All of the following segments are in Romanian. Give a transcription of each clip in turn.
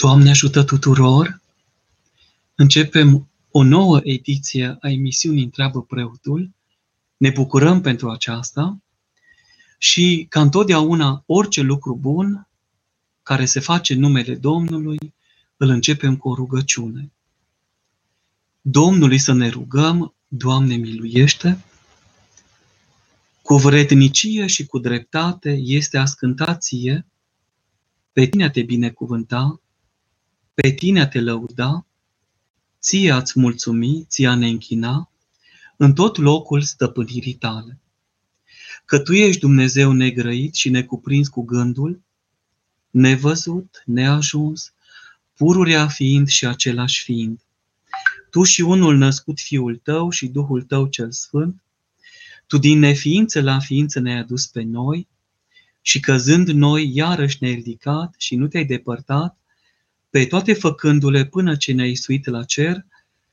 Doamne ajută tuturor! Începem o nouă ediție a emisiunii Întreabă Preotul. Ne bucurăm pentru aceasta și, ca întotdeauna, orice lucru bun care se face în numele Domnului, îl începem cu o rugăciune. Domnului să ne rugăm, Doamne miluiește! Cu vrednicie și cu dreptate este ascântație, pe tine a te binecuvânta, pe tine a te lăuda, ție ați mulțumi, ție a ne închina, în tot locul stăpânirii tale. Că tu ești Dumnezeu negrăit și necuprins cu gândul, nevăzut, neajuns, pururea fiind și același fiind. Tu și unul născut Fiul tău și Duhul tău cel Sfânt, tu din neființă la ființă ne-ai adus pe noi și căzând noi, iarăși ne-ai ridicat și nu te-ai depărtat, pe toate făcându-le până ce ne-ai suit la cer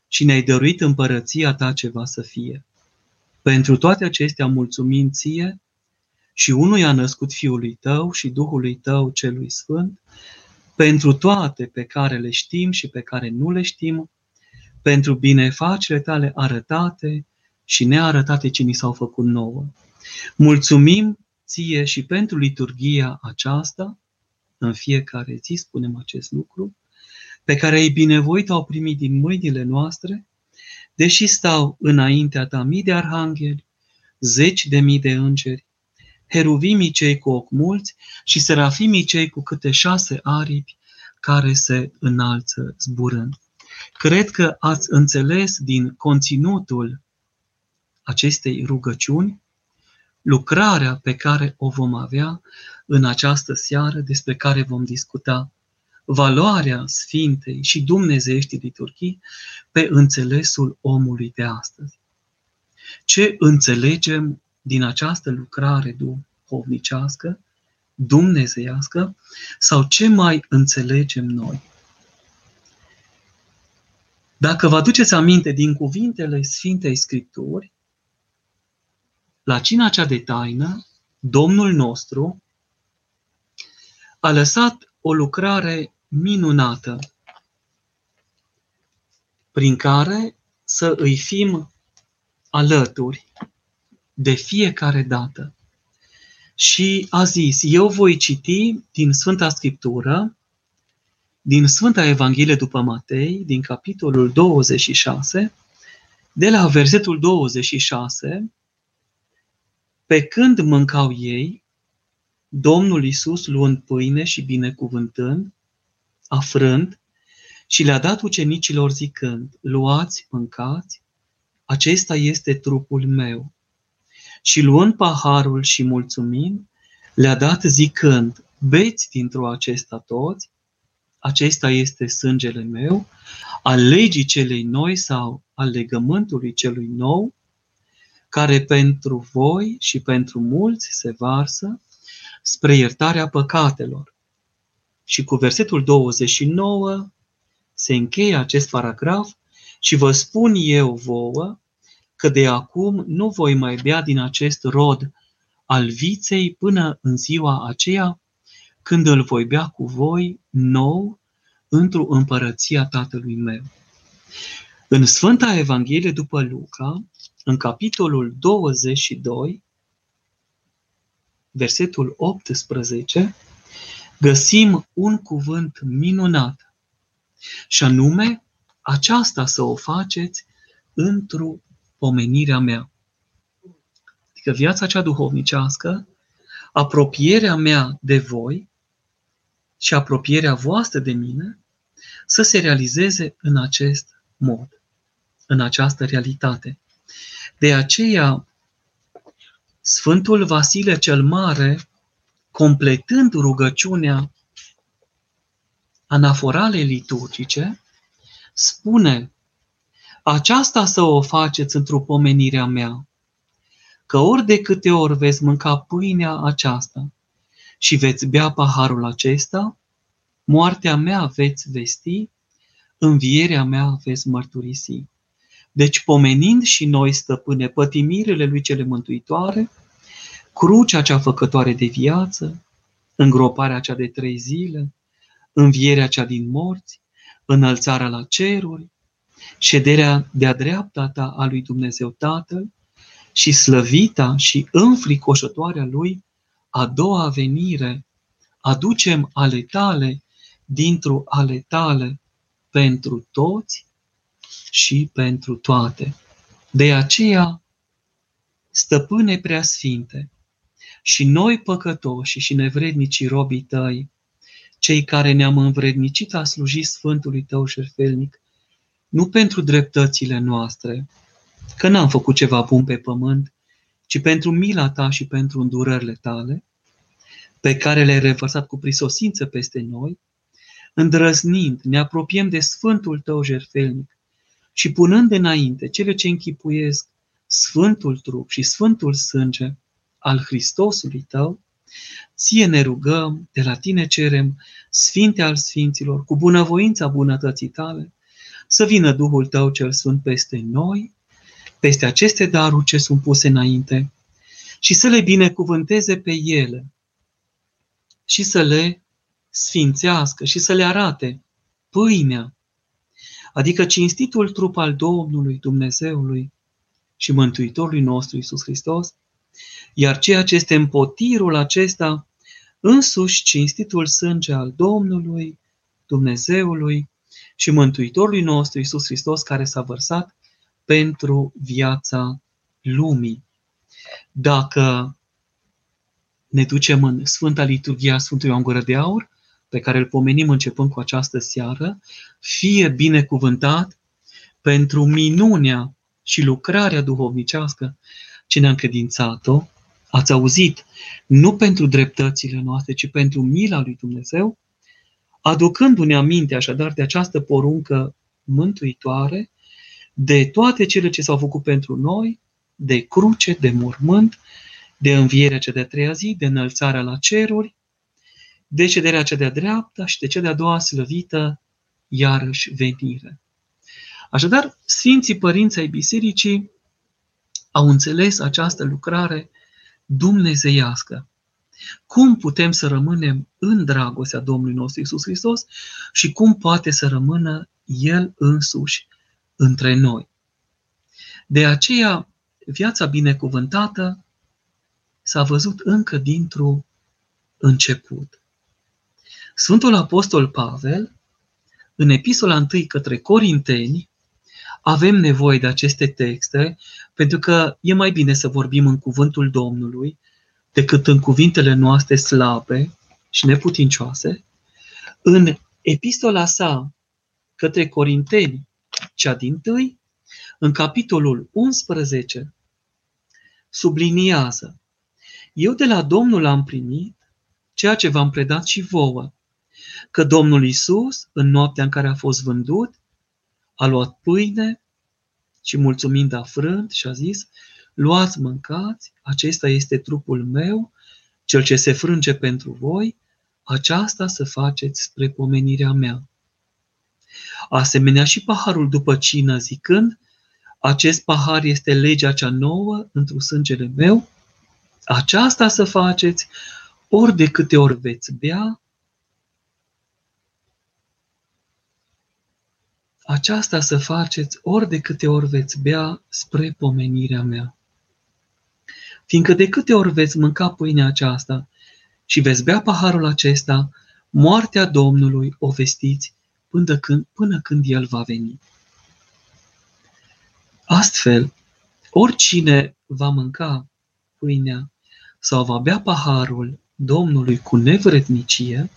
și ne-ai dăruit împărăția ta ceva să fie. Pentru toate acestea mulțumim ție și unul a născut Fiului tău și Duhului tău celui Sfânt, pentru toate pe care le știm și pe care nu le știm, pentru binefacerile tale arătate și nearătate ce ni s-au făcut nouă. Mulțumim ție și pentru liturgia aceasta, în fiecare zi spunem acest lucru, pe care ai binevoit au primit din mâinile noastre, deși stau înaintea ta mii de arhangheli, zeci de mii de îngeri, heruvimii cei cu ochi mulți și serafimii cei cu câte șase aripi care se înalță zburând. Cred că ați înțeles din conținutul acestei rugăciuni lucrarea pe care o vom avea în această seară, despre care vom discuta valoarea Sfintei și Dumnezeiești liturghii pe înțelesul omului de astăzi. Ce înțelegem din această lucrare duhovnicească, dumnezeiască, sau ce mai înțelegem noi? Dacă vă aduceți aminte din cuvintele Sfintei Scripturi, la cina cea de taină, Domnul nostru a lăsat o lucrare minunată prin care să îi fim alături de fiecare dată. Și a zis, eu voi citi din Sfânta Scriptură, din Sfânta Evanghelie după Matei, din capitolul 26, de la versetul 26, pe când mâncau ei, Domnul Isus luând pâine și binecuvântând, afrând, și le-a dat ucenicilor zicând, luați, mâncați, acesta este trupul meu. Și luând paharul și mulțumind, le-a dat zicând, beți dintr-o acesta toți, acesta este sângele meu, al legii celei noi sau al legământului celui nou, care pentru voi și pentru mulți se varsă spre iertarea păcatelor. Și cu versetul 29 se încheie acest paragraf și vă spun eu vouă că de acum nu voi mai bea din acest rod al viței până în ziua aceea când îl voi bea cu voi nou într-o împărăția Tatălui meu. În Sfânta Evanghelie după Luca, în capitolul 22, versetul 18, găsim un cuvânt minunat. Și anume, aceasta să o faceți într-o pomenirea mea. Adică viața cea duhovnicească, apropierea mea de voi și apropierea voastră de mine să se realizeze în acest mod, în această realitate. De aceea, Sfântul Vasile cel Mare, completând rugăciunea anaforale liturgice, spune aceasta să o faceți într-o pomenire a mea, că ori de câte ori veți mânca pâinea aceasta și veți bea paharul acesta, moartea mea veți vesti, învierea mea veți mărturisi. Deci, pomenind și noi, stăpâne, pătimirile lui cele mântuitoare, crucea cea făcătoare de viață, îngroparea cea de trei zile, învierea cea din morți, înălțarea la ceruri, șederea de-a dreapta ta a lui Dumnezeu Tatăl și slăvita și înfricoșătoarea lui a doua venire, aducem ale tale dintr-o ale tale pentru toți și pentru toate. De aceea, stăpâne preasfinte, și noi păcătoși și nevrednicii robii tăi, cei care ne-am învrednicit a sluji Sfântului tău șerfelnic, nu pentru dreptățile noastre, că n-am făcut ceva bun pe pământ, ci pentru mila ta și pentru îndurările tale, pe care le-ai revărsat cu prisosință peste noi, îndrăznind, ne apropiem de Sfântul tău jerfelnic și punând înainte cele ce închipuiesc Sfântul trup și Sfântul sânge al Hristosului tău, ție ne rugăm, de la tine cerem, Sfinte al Sfinților, cu bunăvoința bunătății tale, să vină Duhul tău cel Sfânt peste noi, peste aceste daruri ce sunt puse înainte și să le binecuvânteze pe ele și să le sfințească și să le arate pâinea, adică cinstitul trup al Domnului Dumnezeului și Mântuitorului nostru Isus Hristos, iar ceea ce este în potirul acesta, însuși cinstitul sânge al Domnului, Dumnezeului și Mântuitorului nostru Isus Hristos, care s-a vărsat pentru viața lumii. Dacă ne ducem în Sfânta Liturghia Sfântului Ioan Gură de Aur, pe care îl pomenim începând cu această seară, fie binecuvântat pentru minunea și lucrarea duhovnicească ce ne-a încredințat-o, ați auzit, nu pentru dreptățile noastre, ci pentru mila lui Dumnezeu, aducându-ne aminte așadar de această poruncă mântuitoare, de toate cele ce s-au făcut pentru noi, de cruce, de mormânt, de învierea cea de-a treia zi, de înălțarea la ceruri, de cederea cea de-a dreapta și de cea de-a doua slăvită, iarăși venire. Așadar, Sfinții Părinți ai Bisericii au înțeles această lucrare dumnezeiască. Cum putem să rămânem în dragostea Domnului nostru Isus Hristos și cum poate să rămână El însuși între noi. De aceea, viața binecuvântată s-a văzut încă dintr-un început. Sfântul Apostol Pavel, în epistola întâi către Corinteni, avem nevoie de aceste texte pentru că e mai bine să vorbim în cuvântul Domnului decât în cuvintele noastre slabe și neputincioase. În epistola sa către Corinteni, cea din tâi, în capitolul 11, subliniază Eu de la Domnul am primit ceea ce v-am predat și vouă, că Domnul Isus, în noaptea în care a fost vândut, a luat pâine și mulțumind a frânt și a zis, luați, mâncați, acesta este trupul meu, cel ce se frânge pentru voi, aceasta să faceți spre pomenirea mea. Asemenea și paharul după cină zicând, acest pahar este legea cea nouă într sângele meu, aceasta să faceți ori de câte ori veți bea, aceasta să faceți ori de câte ori veți bea spre pomenirea mea. Fiindcă de câte ori veți mânca pâinea aceasta și veți bea paharul acesta, moartea Domnului o vestiți până când, până când El va veni. Astfel, oricine va mânca pâinea sau va bea paharul Domnului cu nevrednicie,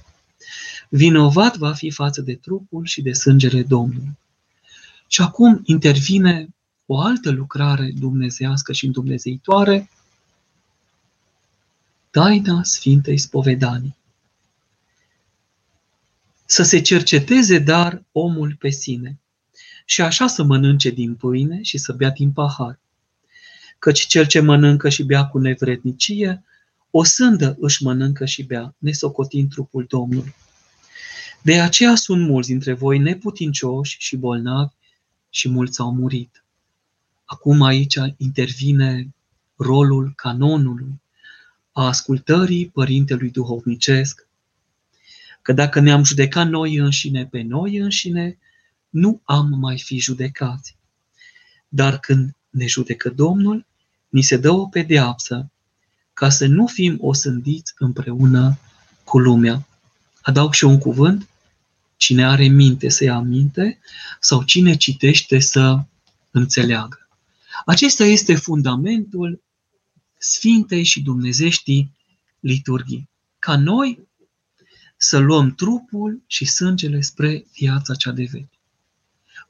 vinovat va fi față de trupul și de sângele Domnului. Și acum intervine o altă lucrare dumnezească și îndumnezeitoare, taina Sfintei Spovedanii. Să se cerceteze dar omul pe sine și așa să mănânce din pâine și să bea din pahar. Căci cel ce mănâncă și bea cu nevrednicie, o sândă își mănâncă și bea, nesocotind trupul Domnului. De aceea sunt mulți dintre voi neputincioși și bolnavi și mulți au murit. Acum aici intervine rolul canonului, a ascultării Părintelui Duhovnicesc, că dacă ne-am judecat noi înșine pe noi înșine, nu am mai fi judecați. Dar când ne judecă Domnul, ni se dă o pedeapsă ca să nu fim osândiți împreună cu lumea. Adaug și un cuvânt, cine are minte să ia minte sau cine citește să înțeleagă. Acesta este fundamentul Sfintei și Dumnezeștii liturghii. Ca noi să luăm trupul și sângele spre viața cea de vechi.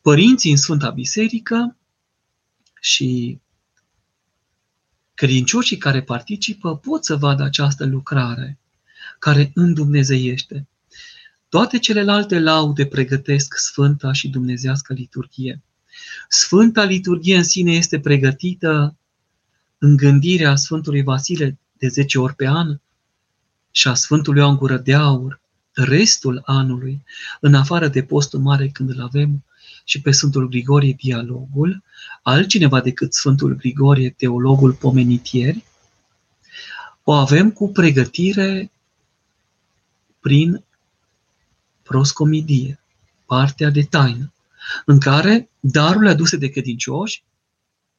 Părinții în Sfânta Biserică și credincioșii care participă pot să vadă această lucrare care îndumnezeiește. Toate celelalte laude pregătesc Sfânta și Dumnezească liturghie. Sfânta liturghie în sine este pregătită în gândirea Sfântului Vasile de 10 ori pe an și a Sfântului Ioan Gură de Aur restul anului, în afară de postul mare când îl avem, și pe Sfântul Grigorie dialogul, altcineva decât Sfântul Grigorie, teologul pomenitieri, o avem cu pregătire prin proscomidie, partea de taină, în care darurile aduse de credincioși,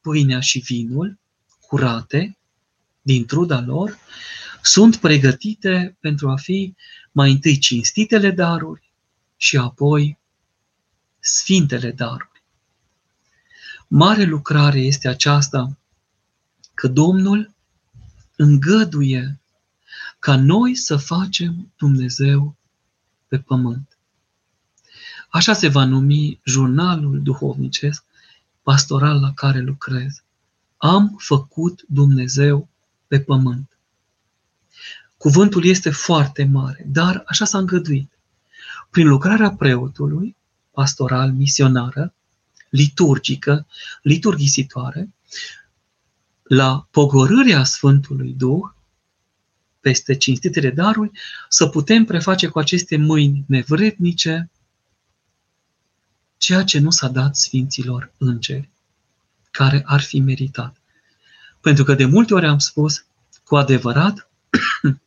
pâinea și vinul, curate, din truda lor, sunt pregătite pentru a fi mai întâi cinstitele daruri și apoi sfintele daruri. Mare lucrare este aceasta că Domnul îngăduie ca noi să facem Dumnezeu pe pământ. Așa se va numi jurnalul duhovnicesc pastoral la care lucrez. Am făcut Dumnezeu pe pământ. Cuvântul este foarte mare, dar așa s-a îngăduit. Prin lucrarea preotului, pastoral, misionară, liturgică, liturgisitoare, la pogorârea Sfântului Duh, peste cinstitele daruri, să putem preface cu aceste mâini nevrednice ceea ce nu s-a dat Sfinților Îngeri, care ar fi meritat. Pentru că de multe ori am spus, cu adevărat,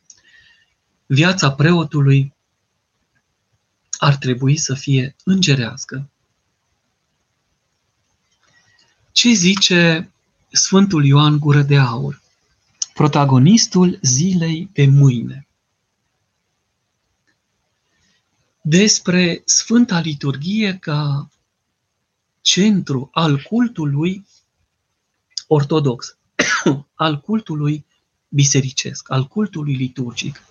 viața preotului ar trebui să fie îngerească. Ce zice Sfântul Ioan Gură de Aur, protagonistul zilei de mâine? Despre Sfânta Liturghie ca centru al cultului ortodox, al cultului bisericesc, al cultului liturgic.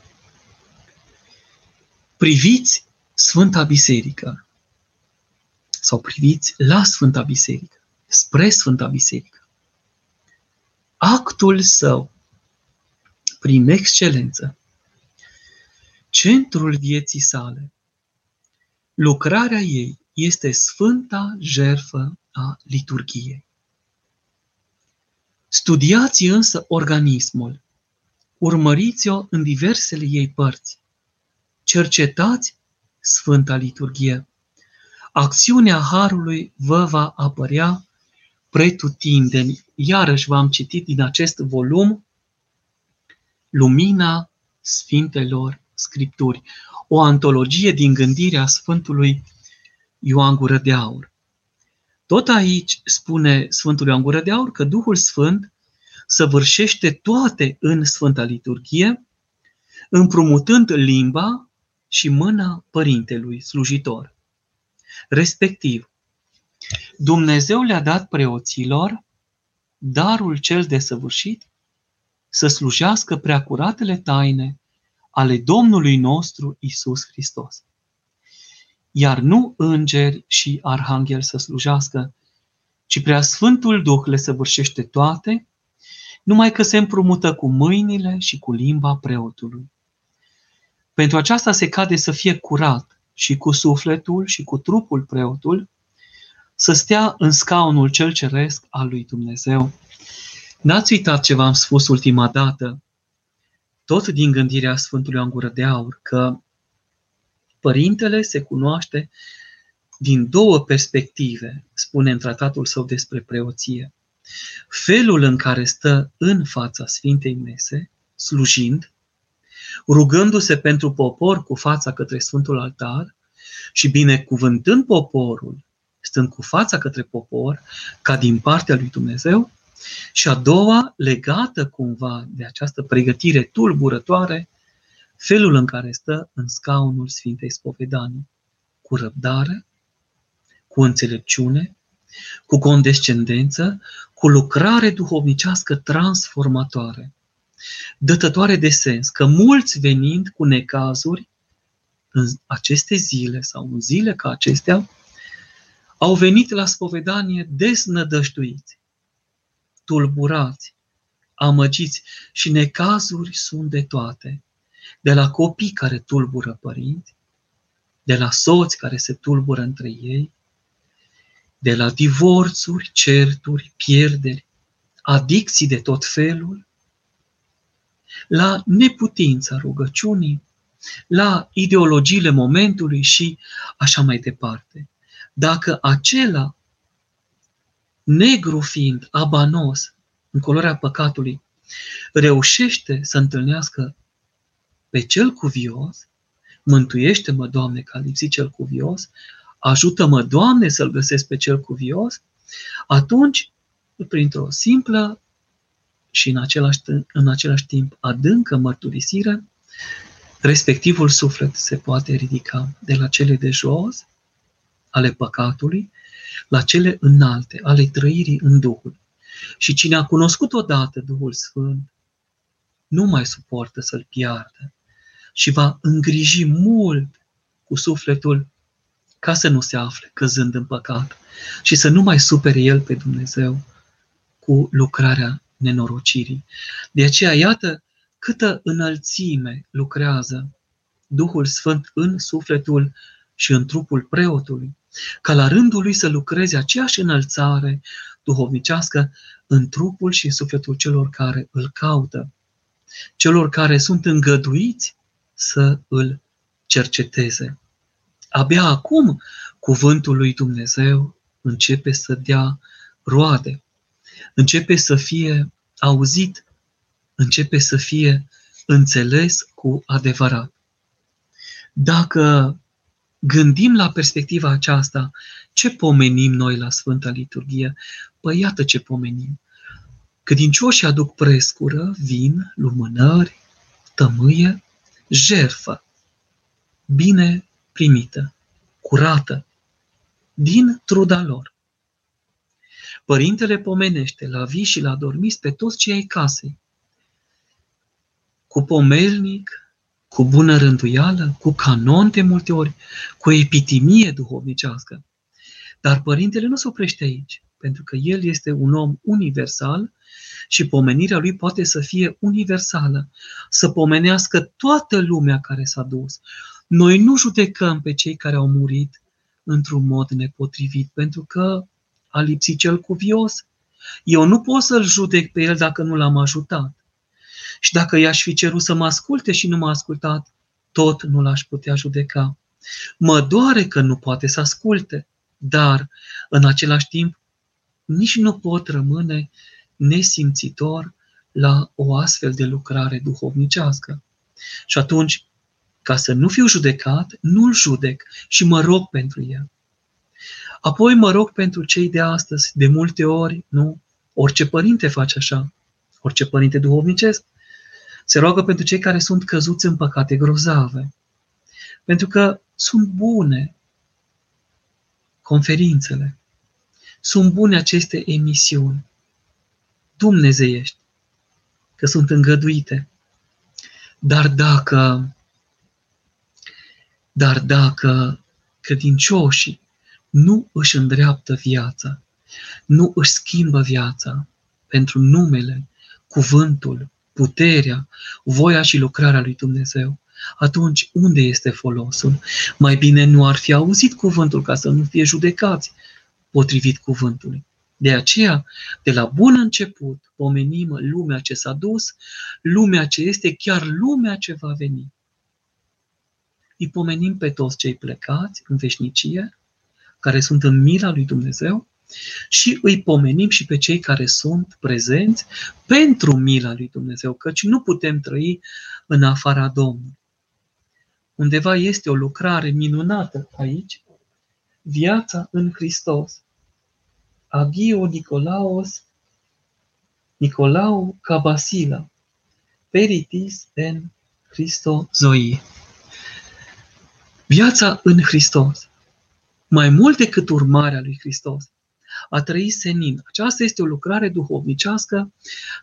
Priviți Sfânta Biserică sau priviți la Sfânta Biserică, spre Sfânta Biserică. Actul său, prin excelență, centrul vieții sale, lucrarea ei este Sfânta Jerfă a liturgiei. Studiați însă organismul, urmăriți-o în diversele ei părți, cercetați Sfânta Liturghie. Acțiunea Harului vă va apărea pretutindeni. Iarăși v-am citit din acest volum Lumina Sfintelor Scripturi, o antologie din gândirea Sfântului Ioan Gură de Aur. Tot aici spune Sfântul Ioan Gură de Aur că Duhul Sfânt săvârșește toate în Sfânta Liturghie, împrumutând limba și mâna părintelui slujitor. Respectiv, Dumnezeu le-a dat preoților darul cel desăvârșit să slujească preacuratele taine ale Domnului nostru Isus Hristos. Iar nu îngeri și arhanghel să slujească, ci prea Sfântul Duh le săvârșește toate, numai că se împrumută cu mâinile și cu limba preotului. Pentru aceasta se cade să fie curat și cu sufletul și cu trupul preotul, să stea în scaunul cel ceresc al lui Dumnezeu. N-ați uitat ce v-am spus ultima dată, tot din gândirea Sfântului Angură de Aur, că Părintele se cunoaște din două perspective, spune în tratatul său despre preoție. Felul în care stă în fața Sfintei Mese, slujind, rugându-se pentru popor cu fața către Sfântul Altar și binecuvântând poporul, stând cu fața către popor, ca din partea lui Dumnezeu, și a doua, legată cumva de această pregătire tulburătoare, felul în care stă în scaunul Sfintei Spovedanii, cu răbdare, cu înțelepciune, cu condescendență, cu lucrare duhovnicească transformatoare, dătătoare de sens, că mulți venind cu necazuri în aceste zile sau în zile ca acestea, au venit la spovedanie desnădăjduiți, tulburați, amăgiți și necazuri sunt de toate, de la copii care tulbură părinți, de la soți care se tulbură între ei, de la divorțuri, certuri, pierderi, adicții de tot felul, la neputința rugăciunii, la ideologiile momentului și așa mai departe. Dacă acela, negru fiind, abanos, în culoarea păcatului, reușește să întâlnească pe cel cuvios, mântuiește-mă, Doamne, că a lipsit cel cuvios, ajută-mă, Doamne, să-l găsesc pe cel cuvios, atunci, printr-o simplă și în același, în același timp adâncă mărturisire, respectivul suflet se poate ridica de la cele de jos, ale păcatului, la cele înalte, ale trăirii în Duhul. Și cine a cunoscut odată Duhul Sfânt, nu mai suportă să-l piardă și va îngriji mult cu sufletul ca să nu se afle căzând în păcat și să nu mai supere el pe Dumnezeu cu lucrarea nenorocirii. De aceea, iată câtă înălțime lucrează Duhul Sfânt în sufletul și în trupul preotului, ca la rândul lui să lucreze aceeași înălțare duhovnicească în trupul și în sufletul celor care îl caută, celor care sunt îngăduiți să îl cerceteze. Abia acum cuvântul lui Dumnezeu începe să dea roade, începe să fie auzit, începe să fie înțeles cu adevărat. Dacă gândim la perspectiva aceasta, ce pomenim noi la Sfânta Liturghie? Păi iată ce pomenim. Credincioșii aduc prescură, vin, lumânări, tămâie, jerfă, bine primită, curată, din truda lor. Părintele pomenește la vii și la dormiți pe toți cei ai casei, cu pomelnic, cu bună rânduială, cu canon de multe ori, cu epitimie duhovnicească. Dar părintele nu se oprește aici, pentru că el este un om universal și pomenirea lui poate să fie universală, să pomenească toată lumea care s-a dus. Noi nu judecăm pe cei care au murit într-un mod nepotrivit, pentru că a lipsit cel cuvios. Eu nu pot să-l judec pe el dacă nu l-am ajutat. Și dacă i-aș fi cerut să mă asculte și nu m-a ascultat, tot nu l-aș putea judeca. Mă doare că nu poate să asculte, dar în același timp nici nu pot rămâne nesimțitor la o astfel de lucrare duhovnicească. Și atunci, ca să nu fiu judecat, nu-l judec și mă rog pentru el. Apoi mă rog pentru cei de astăzi, de multe ori, nu? Orice părinte face așa, orice părinte duhovnicesc, se roagă pentru cei care sunt căzuți în păcate grozave. Pentru că sunt bune conferințele, sunt bune aceste emisiuni dumnezeiești, că sunt îngăduite. Dar dacă, dar dacă credincioșii nu își îndreaptă viața, nu își schimbă viața pentru numele, cuvântul, puterea, voia și lucrarea lui Dumnezeu, atunci unde este folosul? Mai bine nu ar fi auzit cuvântul ca să nu fie judecați potrivit cuvântului. De aceea, de la bun început, pomenim lumea ce s-a dus, lumea ce este, chiar lumea ce va veni. Îi pomenim pe toți cei plecați în veșnicie, care sunt în mila lui Dumnezeu, și îi pomenim și pe cei care sunt prezenți pentru mila lui Dumnezeu, căci nu putem trăi în afara Domnului. Undeva este o lucrare minunată aici, viața în Hristos. Agio Nicolaos, Nicolau Cabasila, Peritis en Christo Zoi. Viața în Hristos, mai mult decât urmarea lui Hristos, a trăi senin. Aceasta este o lucrare duhovnicească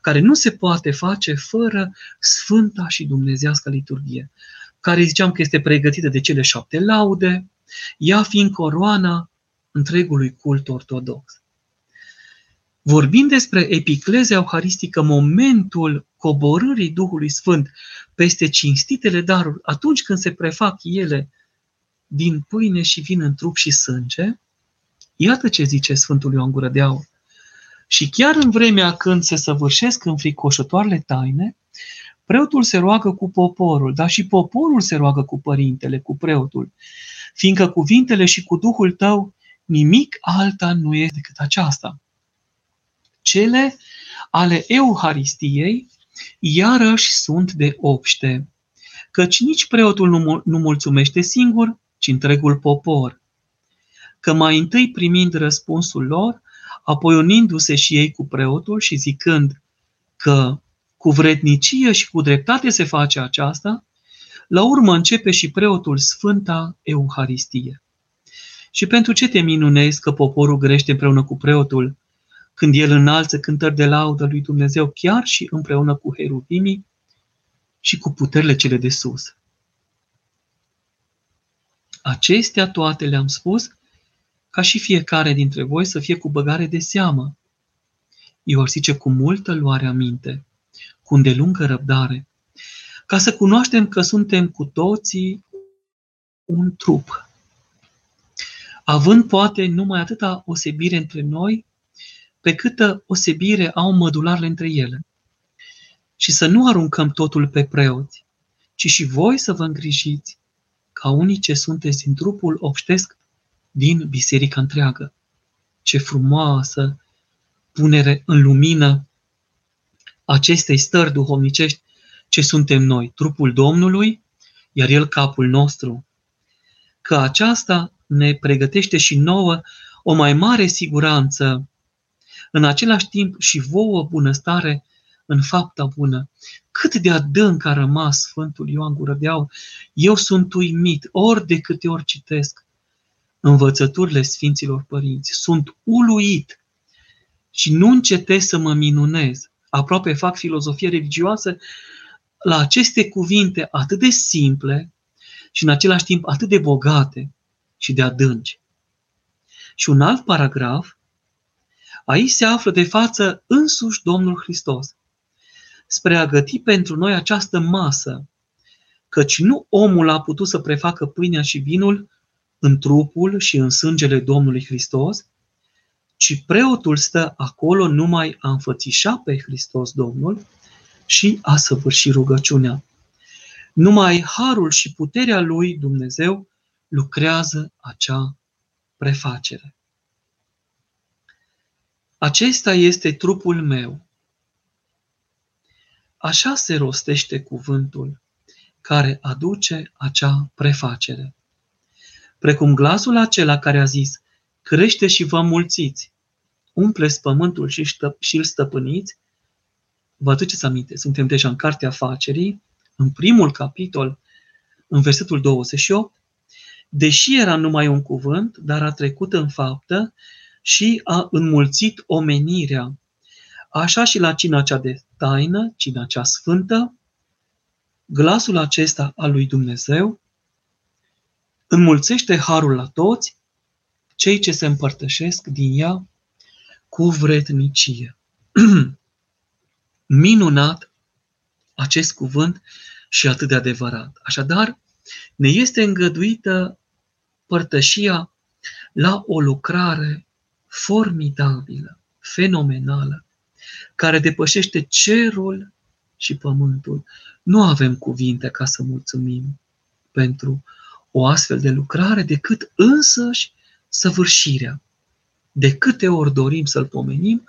care nu se poate face fără sfânta și dumnezească liturghie, care ziceam că este pregătită de cele șapte laude, ea fiind coroana întregului cult ortodox. Vorbim despre epiclezia euharistică, momentul coborârii Duhului Sfânt peste cinstitele daruri, atunci când se prefac ele din pâine și vin în trup și sânge, iată ce zice Sfântul Ioan Gură de Aur. Și chiar în vremea când se săvârșesc înfricoșătoarele taine, preotul se roagă cu poporul, dar și poporul se roagă cu părintele, cu preotul, fiindcă cuvintele și cu Duhul tău nimic alta nu este decât aceasta. Cele ale Euharistiei iarăși sunt de obște, căci nici preotul nu, nu mulțumește singur, ci întregul popor. Că mai întâi primind răspunsul lor, apoi unindu-se și ei cu preotul și zicând că cu vrednicie și cu dreptate se face aceasta, la urmă începe și preotul Sfânta Euharistie. Și pentru ce te minunezi că poporul grește împreună cu preotul, când el înalță cântări de laudă lui Dumnezeu, chiar și împreună cu heruvimii și cu puterile cele de sus? Acestea toate le-am spus ca și fiecare dintre voi să fie cu băgare de seamă. Eu ar zice cu multă luare aminte, cu îndelungă răbdare, ca să cunoaștem că suntem cu toții un trup. Având poate numai atâta osebire între noi, pe câtă osebire au mădularele între ele. Și să nu aruncăm totul pe preoți, ci și voi să vă îngrijiți ca unii ce sunteți din trupul obștesc din biserica întreagă. Ce frumoasă punere în lumină acestei stări duhovnicești ce suntem noi, trupul Domnului, iar El capul nostru. Că aceasta ne pregătește și nouă o mai mare siguranță, în același timp și vouă bunăstare în fapta bună. Cât de adânc a rămas Sfântul Ioan Gură de Aur. Eu sunt uimit ori de câte ori citesc învățăturile Sfinților Părinți. Sunt uluit și nu încetez să mă minunez. Aproape fac filozofie religioasă la aceste cuvinte atât de simple și în același timp atât de bogate și de adânci. Și un alt paragraf, aici se află de față însuși Domnul Hristos, spre a găti pentru noi această masă, căci nu omul a putut să prefacă pâinea și vinul în trupul și în sângele Domnului Hristos, ci preotul stă acolo numai a înfățișa pe Hristos Domnul și a săvârși rugăciunea. Numai harul și puterea lui Dumnezeu lucrează acea prefacere. Acesta este trupul meu. Așa se rostește cuvântul care aduce acea prefacere. Precum glasul acela care a zis, crește și vă mulțiți, umpleți pământul și, ștă- și îl stăpâniți, vă aduceți aminte, suntem deja în Cartea Afacerii, în primul capitol, în versetul 28, deși era numai un cuvânt, dar a trecut în faptă și a înmulțit omenirea. Așa și la cina cea de taină, cina cea sfântă, glasul acesta al lui Dumnezeu înmulțește harul la toți cei ce se împărtășesc din ea cu vrednicie. Minunat acest cuvânt și atât de adevărat. Așadar, ne este îngăduită părtășia la o lucrare formidabilă, fenomenală, care depășește cerul și pământul. Nu avem cuvinte ca să mulțumim pentru o astfel de lucrare decât însăși săvârșirea. De câte ori dorim să-L pomenim,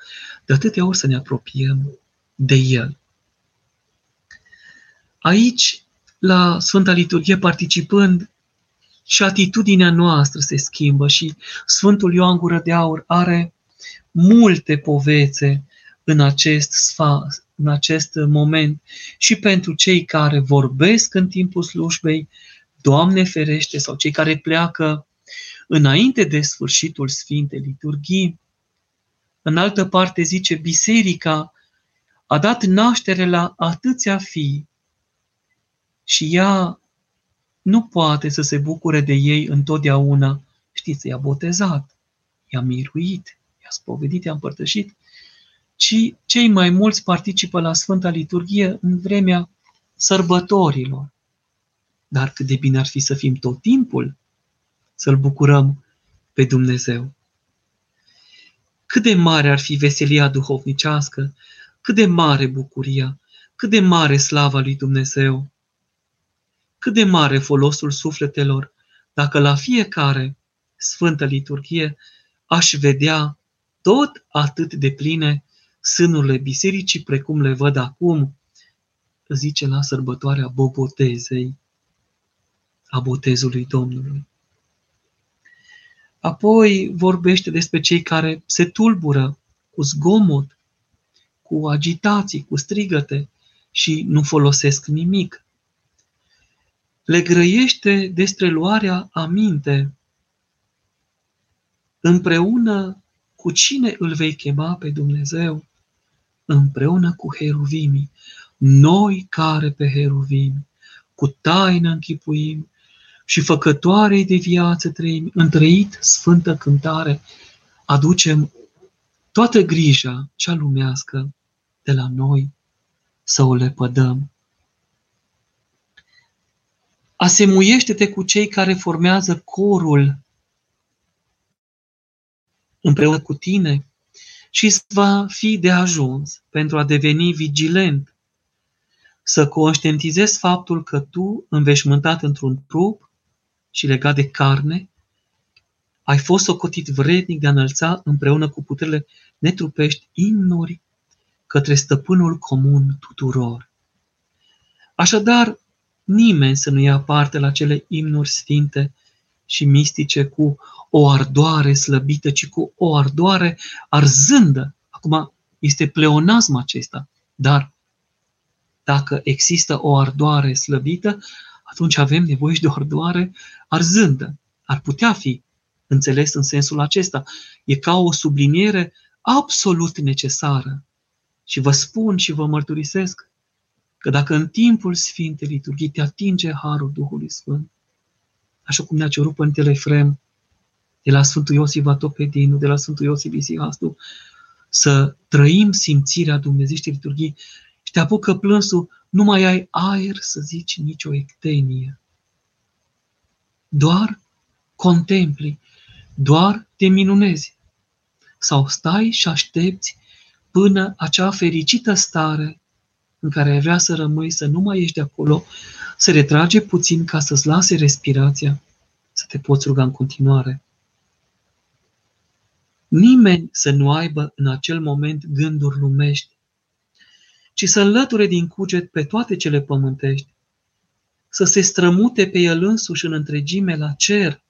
de atâtea ori să ne apropiem de El. Aici, la Sfânta Liturghie, participând, și atitudinea noastră se schimbă și Sfântul Ioan Gură de Aur are multe povețe în acest, sfa, în acest moment și pentru cei care vorbesc în timpul slujbei, Doamne ferește, sau cei care pleacă înainte de sfârșitul Sfintei Liturghii. În altă parte zice, biserica a dat naștere la atâția fii și ea nu poate să se bucure de ei întotdeauna. Știți, i-a botezat, i-a miruit, i-a spovedit, i-a împărtășit, ci cei mai mulți participă la Sfânta Liturghie în vremea sărbătorilor. Dar cât de bine ar fi să fim tot timpul să-L bucurăm pe Dumnezeu. Cât de mare ar fi veselia duhovnicească, cât de mare bucuria, cât de mare slava lui Dumnezeu, cât de mare folosul sufletelor dacă la fiecare Sfântă Liturghie aș vedea tot atât de pline sânurile bisericii precum le văd acum, zice la sărbătoarea Bobotezei, a botezului Domnului. Apoi vorbește despre cei care se tulbură cu zgomot, cu agitații, cu strigăte și nu folosesc nimic. Le grăiește despre luarea aminte împreună cu cine îl vei chema pe Dumnezeu, împreună cu heruvimii, noi care pe heruvimi, cu taină închipuim și făcătoarei de viață trăim, întrăit sfântă cântare, aducem toată grija cea lumească de la noi să o lepădăm. Asemuiește-te cu cei care formează corul împreună cu tine și îți va fi de ajuns pentru a deveni vigilent, să conștientizezi faptul că tu, înveșmântat într-un trup și legat de carne, ai fost socotit vrednic de a înălța împreună cu puterile netrupești imnuri către stăpânul comun tuturor. Așadar, nimeni să nu ia parte la cele imnuri sfinte și mistice cu o ardoare slăbită, ci cu o ardoare arzândă. Acum, este pleonasm acesta, dar dacă există o ardoare slăbită, atunci avem nevoie și de o ardoare arzândă. Ar putea fi înțeles în sensul acesta. E ca o subliniere absolut necesară. Și vă spun și vă mărturisesc că dacă în timpul Sfintei Liturghii te atinge Harul Duhului Sfânt, așa cum ne-a cerut Părintele Efrem, de la Sfântul Iosif Atopedinu, de la Sfântul Iosif Isihastu, să trăim simțirea Dumnezeieștii liturghii și te apucă plânsul, nu mai ai aer să zici nicio ectenie. Doar contempli, doar te minunezi. Sau stai și aștepți până acea fericită stare în care ai vrea să rămâi, să nu mai ești de acolo, să retrage puțin ca să-ți lase respirația, să te poți ruga în continuare. Nimeni să nu aibă în acel moment gânduri lumești, ci să înlăture din cuget pe toate cele pământești, să se strămute pe el însuși în întregime la cer,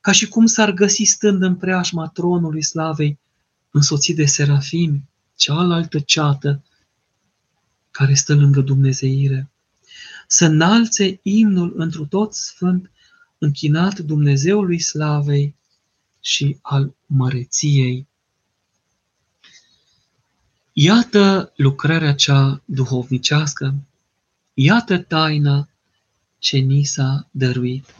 ca și cum s-ar găsi stând în preajma tronului slavei, însoțit de serafimi, cealaltă ceată care stă lângă Dumnezeire, să înalțe imnul întru tot sfânt, închinat Dumnezeului slavei și al măreției. Iată lucrarea cea duhovnicească, iată taina ce ni s-a dăruit.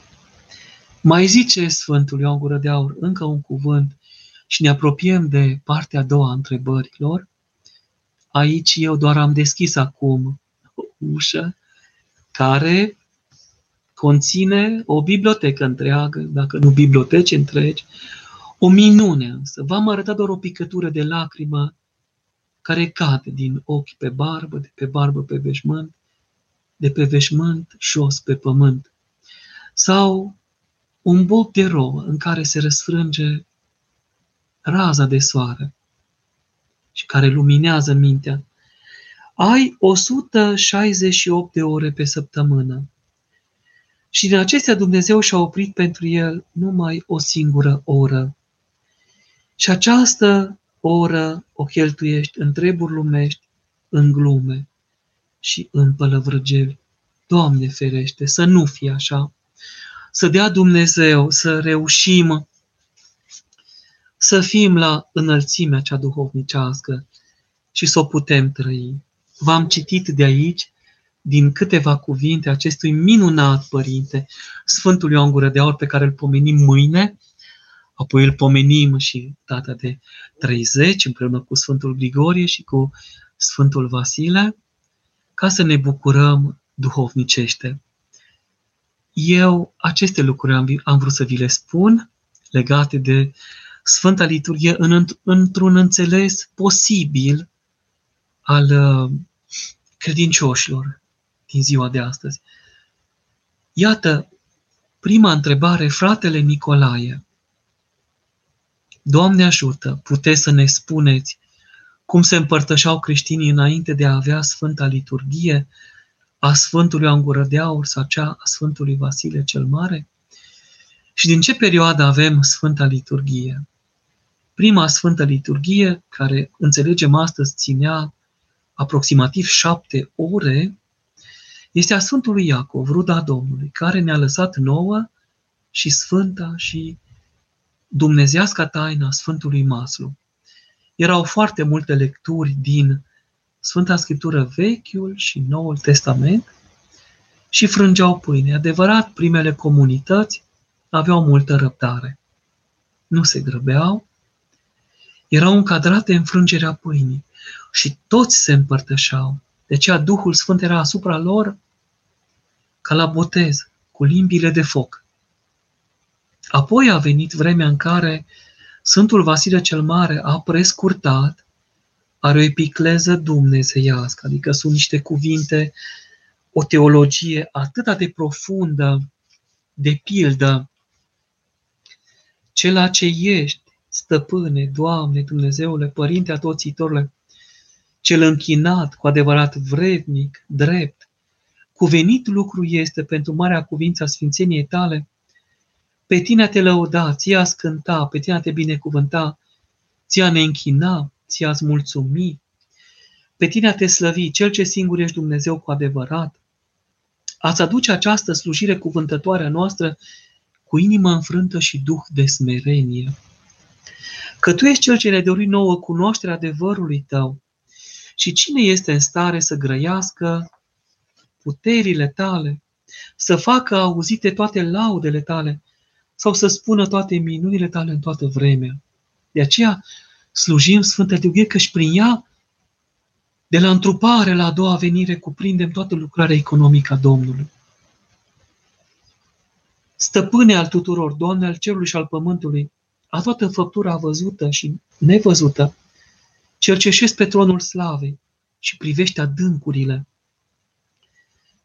Mai zice Sfântul Ioan Gură de Aur încă un cuvânt și ne apropiem de partea a doua a întrebărilor. Aici eu doar am deschis acum o ușă care conține o bibliotecă întreagă, dacă nu biblioteci întregi, o minune însă. V-am arătat doar o picătură de lacrimă care cade din ochi pe barbă, de pe barbă pe veșmânt, de pe veșmânt jos pe pământ. Sau un bob de rouă în care se răsfrânge raza de soare și care luminează mintea. ai 168 de ore pe săptămână. Și din acestea Dumnezeu și-a oprit pentru el numai o singură oră. Și această oră o cheltuiești în treburi lumești, în glume și în pălăvrăgeli. Doamne ferește, să nu fie așa. Să dea Dumnezeu să reușim să fim la înălțimea cea duhovnicească și să o putem trăi. V-am citit de aici, din câteva cuvinte, acestui minunat părinte, Sfântul Ioan Gură de Aur, pe care îl pomenim mâine, apoi îl pomenim și data de 30, împreună cu Sfântul Grigorie și cu Sfântul Vasile, ca să ne bucurăm duhovnicește. Eu aceste lucruri am, am vrut să vi le spun legate de Sfânta Liturghie în, într-un înțeles posibil al uh, credincioșilor din ziua de astăzi. Iată, prima întrebare, fratele Nicolae. Doamne ajută, puteți să ne spuneți cum se împărtășeau creștinii înainte de a avea Sfânta Liturghie a Sfântului Angură de Aur sau cea a Sfântului Vasile cel Mare? Și din ce perioadă avem Sfânta Liturghie? Prima Sfântă Liturghie, care înțelegem astăzi ținea aproximativ șapte ore, este a Sfântului Iacov, ruda Domnului, care ne-a lăsat nouă și sfânta și dumnezească taina Sfântului Maslu. Erau foarte multe lecturi din Sfânta Scriptură Vechiul și Noul Testament și frângeau pâine. Adevărat, primele comunități aveau multă răbdare. Nu se grăbeau, erau încadrate în frângerea pâinii și toți se împărtășeau. De aceea Duhul Sfânt era asupra lor ca la botez, cu limbile de foc. Apoi a venit vremea în care Sfântul Vasile cel Mare a prescurtat, are o epicleză dumnezeiască, adică sunt niște cuvinte, o teologie atât de profundă, de pildă, cela ce ești, stăpâne, Doamne, Dumnezeule, Părinte atoțitorule, cel închinat, cu adevărat vrednic, drept, cuvenit lucru este pentru marea cuvință a Sfințeniei tale, pe tine a te lăuda, ție a scânta, pe tine a te binecuvânta, ție a ne închina, ție a-ți mulțumi, pe tine a te slăvi, cel ce singur ești Dumnezeu cu adevărat, ați aduce această slujire cuvântătoare a noastră cu inimă înfrântă și duh de smerenie. Că Tu ești Cel ce ne dori nouă cunoașterea adevărului Tău. Și cine este în stare să grăiască puterile Tale, să facă auzite toate laudele Tale, sau să spună toate minunile tale în toată vremea. De aceea slujim Sfânta Liturghie că și prin ea, de la întrupare la a doua venire, cuprindem toată lucrarea economică a Domnului. Stăpâne al tuturor, Doamne al cerului și al pământului, a toată făptura văzută și nevăzută, cerceșesc pe tronul slavei și privește adâncurile.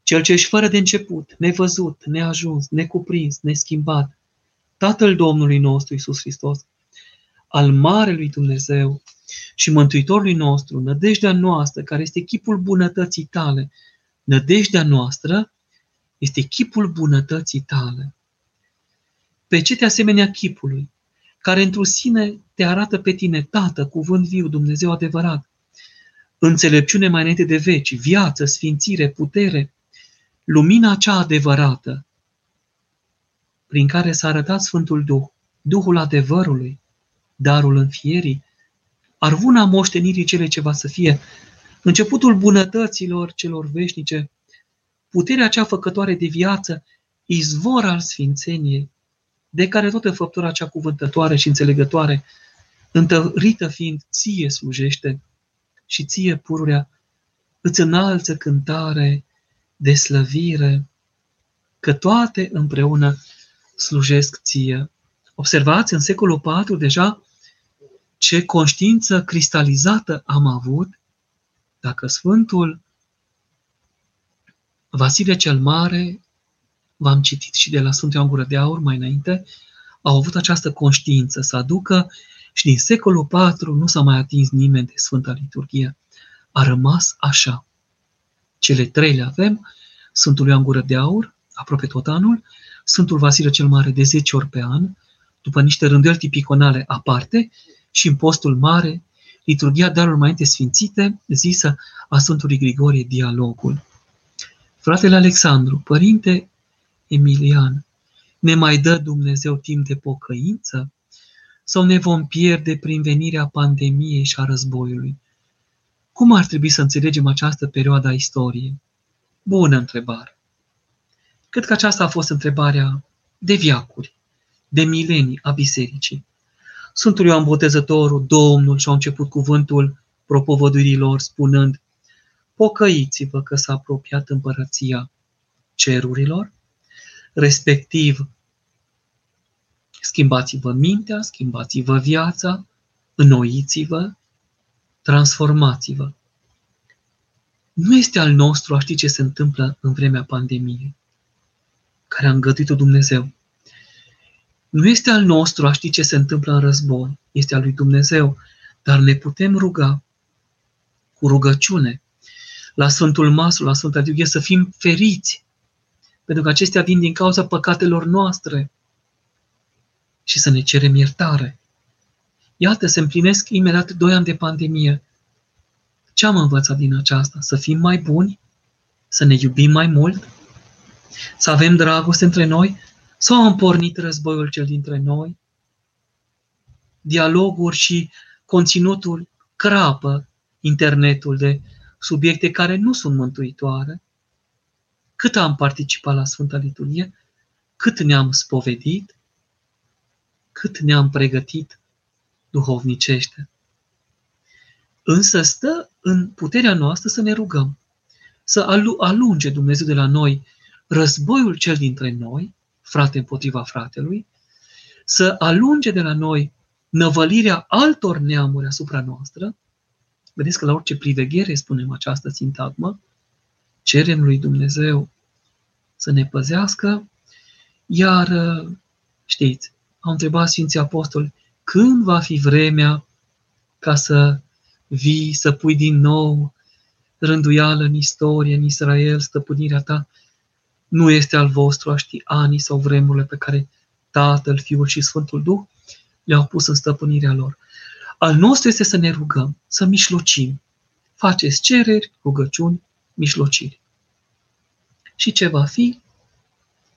Cel ce ești fără de început, nevăzut, neajuns, necuprins, neschimbat, Tatăl Domnului nostru Isus Hristos, al Marelui Dumnezeu și Mântuitorului nostru, nădejdea noastră, care este chipul bunătății tale, nădejdea noastră este chipul bunătății tale. Pe ce te asemenea chipului, care într sine te arată pe tine, Tată, cuvânt viu, Dumnezeu adevărat, înțelepciune mai înainte de veci, viață, sfințire, putere, lumina cea adevărată, prin care s-a arătat Sfântul Duh, Duhul adevărului, darul înfierii, arvuna moștenirii cele ce va să fie, începutul bunătăților celor veșnice, puterea cea făcătoare de viață, izvor al sfințeniei, de care toată făptura cea cuvântătoare și înțelegătoare, întărită fiind, ție slujește și ție pururea îți înalță cântare de slăvire, că toate împreună slujesc ție. Observați, în secolul IV deja ce conștiință cristalizată am avut dacă Sfântul Vasile cel Mare, v-am citit și de la Sfântul Ioan Gură de Aur mai înainte, au avut această conștiință să aducă și din secolul IV nu s-a mai atins nimeni de Sfânta Liturghie. a rămas așa. Cele trei le avem, Sfântul Ioan Gură de Aur, aproape tot anul, Sfântul Vasile cel Mare de 10 ori pe an, după niște rânduieli tipiconale aparte, și în postul mare, liturgia darurilor mai sfințite, zisă a Sfântului Grigorie, dialogul. Fratele Alexandru, părinte Emilian, ne mai dă Dumnezeu timp de pocăință? Sau ne vom pierde prin venirea pandemiei și a războiului? Cum ar trebui să înțelegem această perioadă a istoriei? Bună întrebare! Cred că aceasta a fost întrebarea de viacuri, de milenii a bisericii. Sfântul Ioan Botezătorul, Domnul, și-au început cuvântul propovădurilor spunând Pocăiți-vă că s-a apropiat împărăția cerurilor, respectiv schimbați-vă mintea, schimbați-vă viața, înnoiți-vă, transformați-vă. Nu este al nostru a ști ce se întâmplă în vremea pandemiei, care a îngăduit-o Dumnezeu. Nu este al nostru a ști ce se întâmplă în război, este al lui Dumnezeu, dar ne putem ruga cu rugăciune la Sfântul Masul, la Sfânta Liturghie, să fim feriți, pentru că acestea vin din cauza păcatelor noastre și să ne cerem iertare. Iată, se împlinesc imediat doi ani de pandemie. Ce am învățat din aceasta? Să fim mai buni? Să ne iubim mai mult? Să avem dragoste între noi? Sau am pornit războiul cel dintre noi? Dialoguri și conținutul crapă internetul de subiecte care nu sunt mântuitoare. Cât am participat la Sfânta Liturghie, cât ne-am spovedit, cât ne-am pregătit duhovnicește. Însă stă în puterea noastră să ne rugăm, să alunge Dumnezeu de la noi războiul cel dintre noi, frate împotriva fratelui, să alunge de la noi năvălirea altor neamuri asupra noastră. Vedeți că la orice priveghere spunem această sintagmă, cerem lui Dumnezeu să ne păzească, iar știți, au întrebat Sfinții Apostoli, când va fi vremea ca să vii, să pui din nou rânduială în istorie, în Israel, stăpânirea ta? Nu este al vostru a ști anii sau vremurile pe care Tatăl, Fiul și Sfântul Duh le-au pus în stăpânirea lor. Al nostru este să ne rugăm, să mișlocim. Faceți cereri, rugăciuni, mișlociri. Și ce va fi?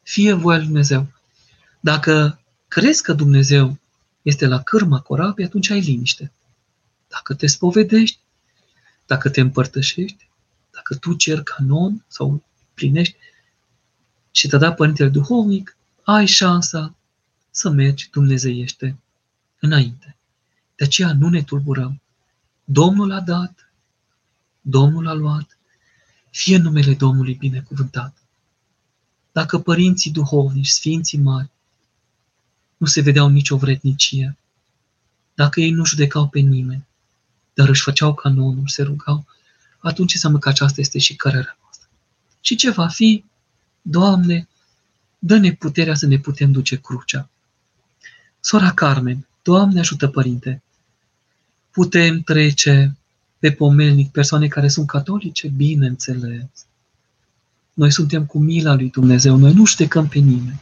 Fie voia lui Dumnezeu. Dacă crezi că Dumnezeu este la cârma corabie, atunci ai liniște. Dacă te spovedești, dacă te împărtășești, dacă tu cer canon sau plinești și te da Părintele Duhovnic, ai șansa să mergi dumnezeiește înainte. De aceea nu ne tulburăm. Domnul a dat, Domnul a luat, fie numele Domnului binecuvântat. Dacă părinții duhovnici, sfinții mari, nu se vedeau nicio vrednicie. Dacă ei nu judecau pe nimeni, dar își făceau canonul, se rugau, atunci înseamnă că aceasta este și cărarea noastră. Și ce va fi? Doamne, dă-ne puterea să ne putem duce crucea. Sora Carmen, Doamne ajută, Părinte, putem trece pe pomelnic persoane care sunt catolice? Bineînțeles. Noi suntem cu mila lui Dumnezeu, noi nu ștecăm pe nimeni.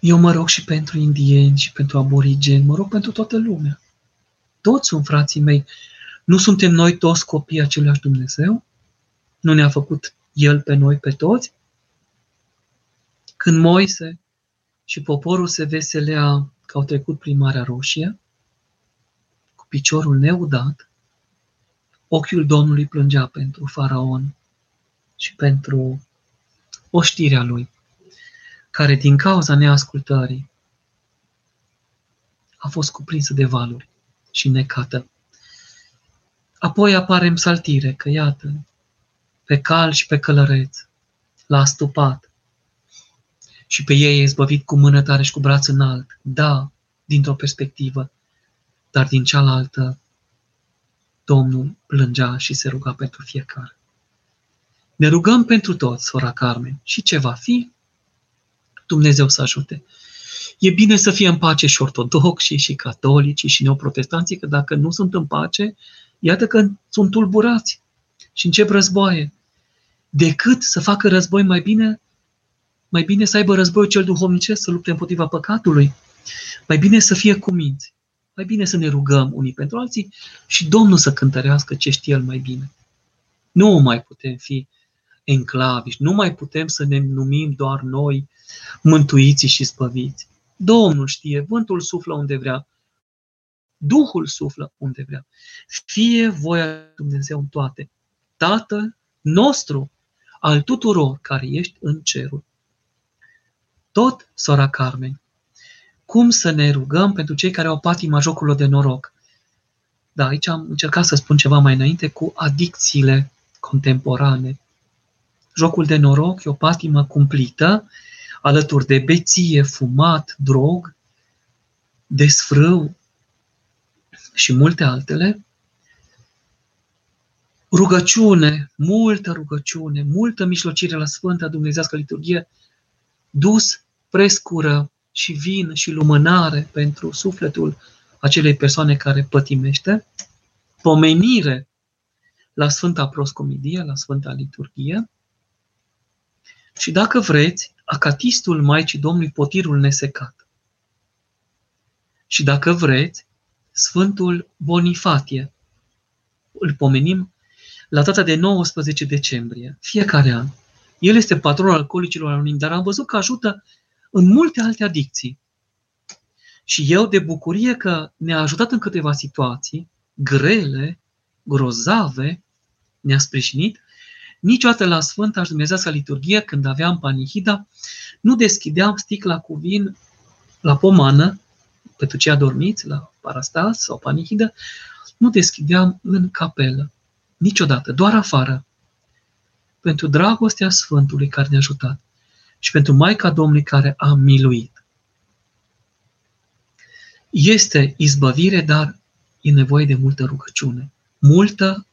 Eu mă rog și pentru indieni și pentru aborigeni, mă rog pentru toată lumea. Toți sunt frații mei. Nu suntem noi toți copii același Dumnezeu? Nu ne-a făcut El pe noi, pe toți? Când Moise și poporul se veselea că au trecut prin Marea Roșie, cu piciorul neudat, ochiul Domnului plângea pentru faraon și pentru oștirea lui care din cauza neascultării a fost cuprinsă de valuri și necată. Apoi apare în saltire că, iată, pe cal și pe călăreț l-a stupat și pe ei e izbăvit cu mână tare și cu braț înalt. Da, dintr-o perspectivă, dar din cealaltă Domnul plângea și se ruga pentru fiecare. Ne rugăm pentru toți, sora Carmen, și ce va fi, Dumnezeu să ajute. E bine să fie în pace și ortodoxi, și catolici, și neoprotestanții, că dacă nu sunt în pace, iată că sunt tulburați și încep războaie. Decât să facă război mai bine, mai bine să aibă războiul cel duhovnicesc, să lupte împotriva păcatului. Mai bine să fie cuminți. Mai bine să ne rugăm unii pentru alții și Domnul să cântărească ce știe El mai bine. Nu mai putem fi enclaviși, nu mai putem să ne numim doar noi mântuiți și spăviți. Domnul știe, vântul suflă unde vrea, Duhul suflă unde vrea. Fie voia Dumnezeu în toate. Tatăl nostru, al tuturor care ești în cerul. Tot, sora Carmen, cum să ne rugăm pentru cei care au patima jocurilor de noroc. Da, aici am încercat să spun ceva mai înainte cu adicțiile contemporane. Jocul de noroc e o patimă cumplită, alături de beție, fumat, drog, desfrâu și multe altele. Rugăciune, multă rugăciune, multă mișlocire la Sfânta Dumnezească Liturghie, dus prescură și vin și lumânare pentru sufletul acelei persoane care pătimește, pomenire la Sfânta Proscomidie, la Sfânta Liturghie și dacă vreți, acatistul Maicii Domnului Potirul Nesecat. Și dacă vreți, Sfântul Bonifatie. Îl pomenim la data de 19 decembrie, fiecare an. El este patronul alcoolicilor anonimi, dar am văzut că ajută în multe alte adicții. Și eu, de bucurie că ne-a ajutat în câteva situații grele, grozave, ne-a sprijinit, niciodată la Sfânta și Dumnezească Liturghie, când aveam panihida, nu deschideam sticla cu vin la pomană, pentru cei adormiți, la parastas sau panihidă, nu deschideam în capelă. Niciodată, doar afară. Pentru dragostea Sfântului care ne-a ajutat și pentru Maica Domnului care a miluit. Este izbăvire, dar e nevoie de multă rugăciune. Multă,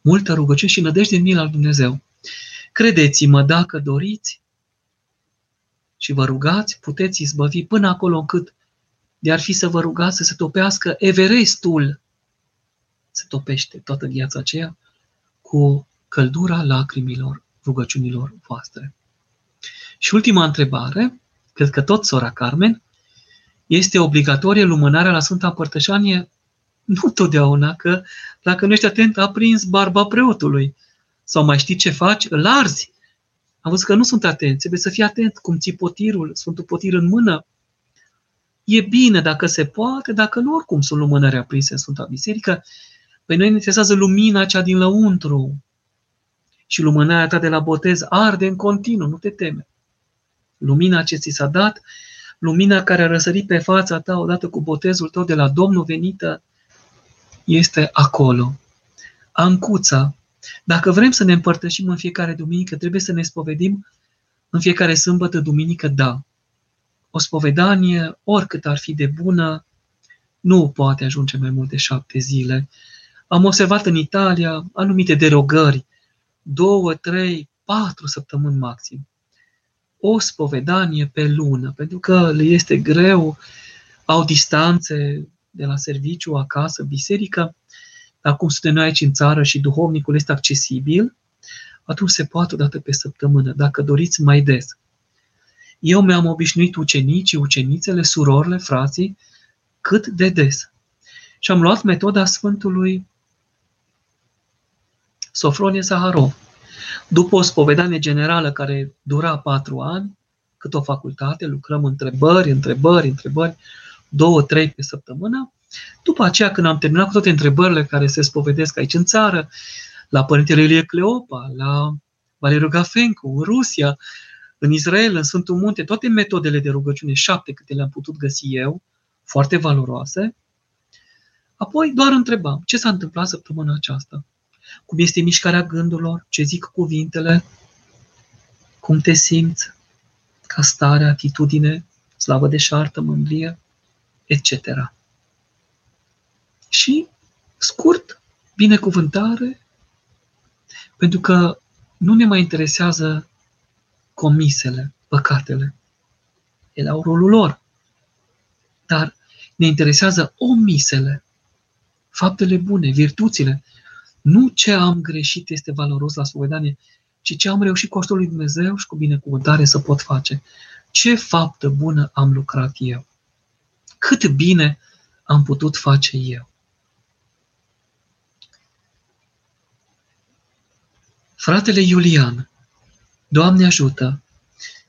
multă rugăciune și nădejde în mil al Dumnezeu. Credeți-mă, dacă doriți și vă rugați, puteți izbăvi până acolo încât de ar fi să vă rugați să se topească Everestul. Se topește toată viața aceea cu căldura lacrimilor rugăciunilor voastre. Și ultima întrebare, cred că tot sora Carmen, este obligatorie lumânarea la Sfânta Părtășanie? Nu totdeauna, că dacă nu ești atent, a prins barba preotului. Sau mai știi ce faci? Îl arzi. Am văzut că nu sunt atenți. Trebuie să fii atent cum ții potirul, Sfântul Potir în mână. E bine dacă se poate, dacă nu, oricum sunt lumânări aprinse în Sfânta Biserică. Păi noi ne interesează lumina cea din lăuntru. Și lumânarea ta de la botez arde în continuu, nu te teme. Lumina ce ți s-a dat, lumina care a răsărit pe fața ta odată cu botezul tău de la Domnul venită, este acolo. Ancuța. Dacă vrem să ne împărtășim în fiecare duminică, trebuie să ne spovedim în fiecare sâmbătă, duminică, da. O spovedanie, oricât ar fi de bună, nu poate ajunge mai mult de șapte zile. Am observat în Italia anumite derogări, două, trei, patru săptămâni maxim o spovedanie pe lună, pentru că le este greu, au distanțe de la serviciu, acasă, biserică, dar cum suntem noi aici în țară și duhovnicul este accesibil, atunci se poate o dată pe săptămână, dacă doriți mai des. Eu mi-am obișnuit ucenicii, ucenițele, surorile, frații, cât de des. Și am luat metoda Sfântului Sofronie Saharov. După o spovedanie generală care dura patru ani, cât o facultate, lucrăm întrebări, întrebări, întrebări, două, trei pe săptămână. După aceea, când am terminat cu toate întrebările care se spovedesc aici în țară, la Părintele Ilie Cleopa, la Valeriu Gafencu, în Rusia, în Israel, în Sfântul Munte, toate metodele de rugăciune, șapte câte le-am putut găsi eu, foarte valoroase. Apoi doar întrebam, ce s-a întâmplat săptămâna aceasta? Cum este mișcarea gândurilor, ce zic cuvintele, cum te simți, ca stare, atitudine, slavă de șartă, mândrie, etc. Și, scurt, binecuvântare, pentru că nu ne mai interesează comisele, păcatele. Ele au rolul lor. dar ne interesează omisele, faptele bune, virtuțile. Nu ce am greșit este valoros la spovedanie, ci ce am reușit cu ajutorul lui Dumnezeu și cu binecuvântare să pot face. Ce faptă bună am lucrat eu? Cât bine am putut face eu? Fratele Iulian, Doamne ajută,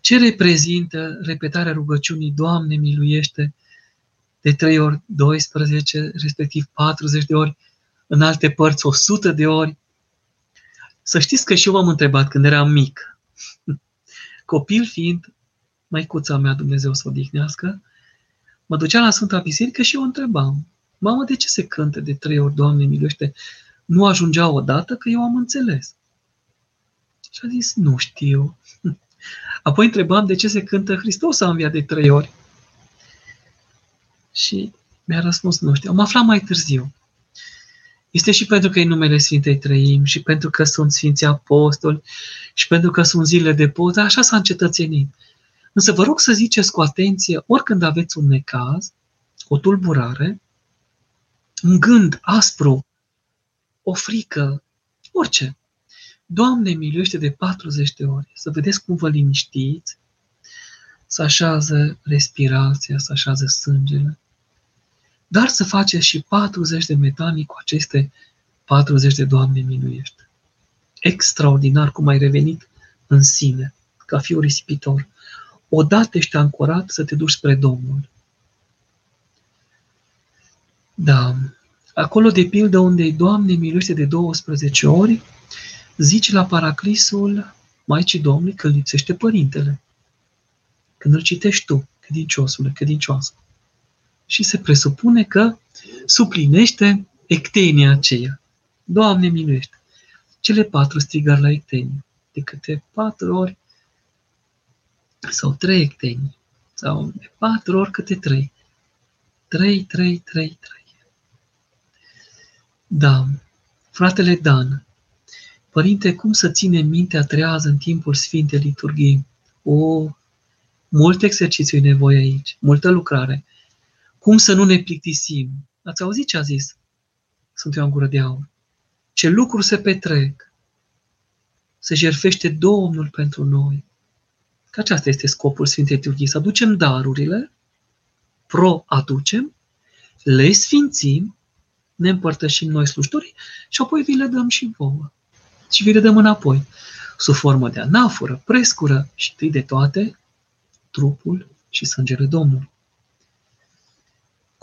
ce reprezintă repetarea rugăciunii Doamne miluiește de 3 ori 12, respectiv 40 de ori, în alte părți 100 de ori? Să știți că și eu m-am întrebat când eram mic, copil fiind, măicuța mea, Dumnezeu să o odihnească, mă ducea la Sfânta Biserică și eu o întrebam, mamă, de ce se cântă de trei ori, Doamne miluiește? Nu ajungea odată că eu am înțeles. Și a zis, nu știu. Apoi întrebam de ce se cântă Hristos a înviat de trei ori. Și mi-a răspuns, nu știu. Am aflat mai târziu. Este și pentru că e numele Sfintei Trăim, și pentru că sunt Sfinții Apostoli, și pentru că sunt zile de post, așa s-a încetățenit. Însă vă rog să ziceți cu atenție, oricând aveți un necaz, o tulburare, un gând aspru, o frică, orice, Doamne, miluiește de 40 de ori, să vedeți cum vă liniștiți, să așează respirația, să așează sângele, dar să faceți și 40 de metanii cu aceste 40 de Doamne miluiește. Extraordinar cum ai revenit în sine, ca fiu risipitor. Odată ești ancorat să te duci spre Domnul. Da, acolo de pildă unde Doamne miluiește de 12 ori, zici la paraclisul Maicii Domnului că lipsește părintele. Când îl citești tu, credinciosule, credincioasă. Și se presupune că suplinește ectenia aceea. Doamne, miluiește! Cele patru strigări la ectenie. De câte patru ori sau trei ectenii. Sau de patru ori câte trei. Trei, trei, trei, trei. Da, fratele Dan, Părinte, cum să ținem mintea trează în timpul Sfintei Liturghii? O, mult exercițiu e nevoie aici, multă lucrare. Cum să nu ne plictisim? Ați auzit ce a zis? Sunt eu în gură de aur. Ce lucruri se petrec? Se jerfește Domnul pentru noi. Că aceasta este scopul Sfintei Liturghii, să aducem darurile, pro-aducem, le sfințim, ne împărtășim noi slujitorii și apoi vi le dăm și vouă și vi le dăm înapoi, sub formă de anaforă, prescură și tâi de toate, trupul și sângele Domnului.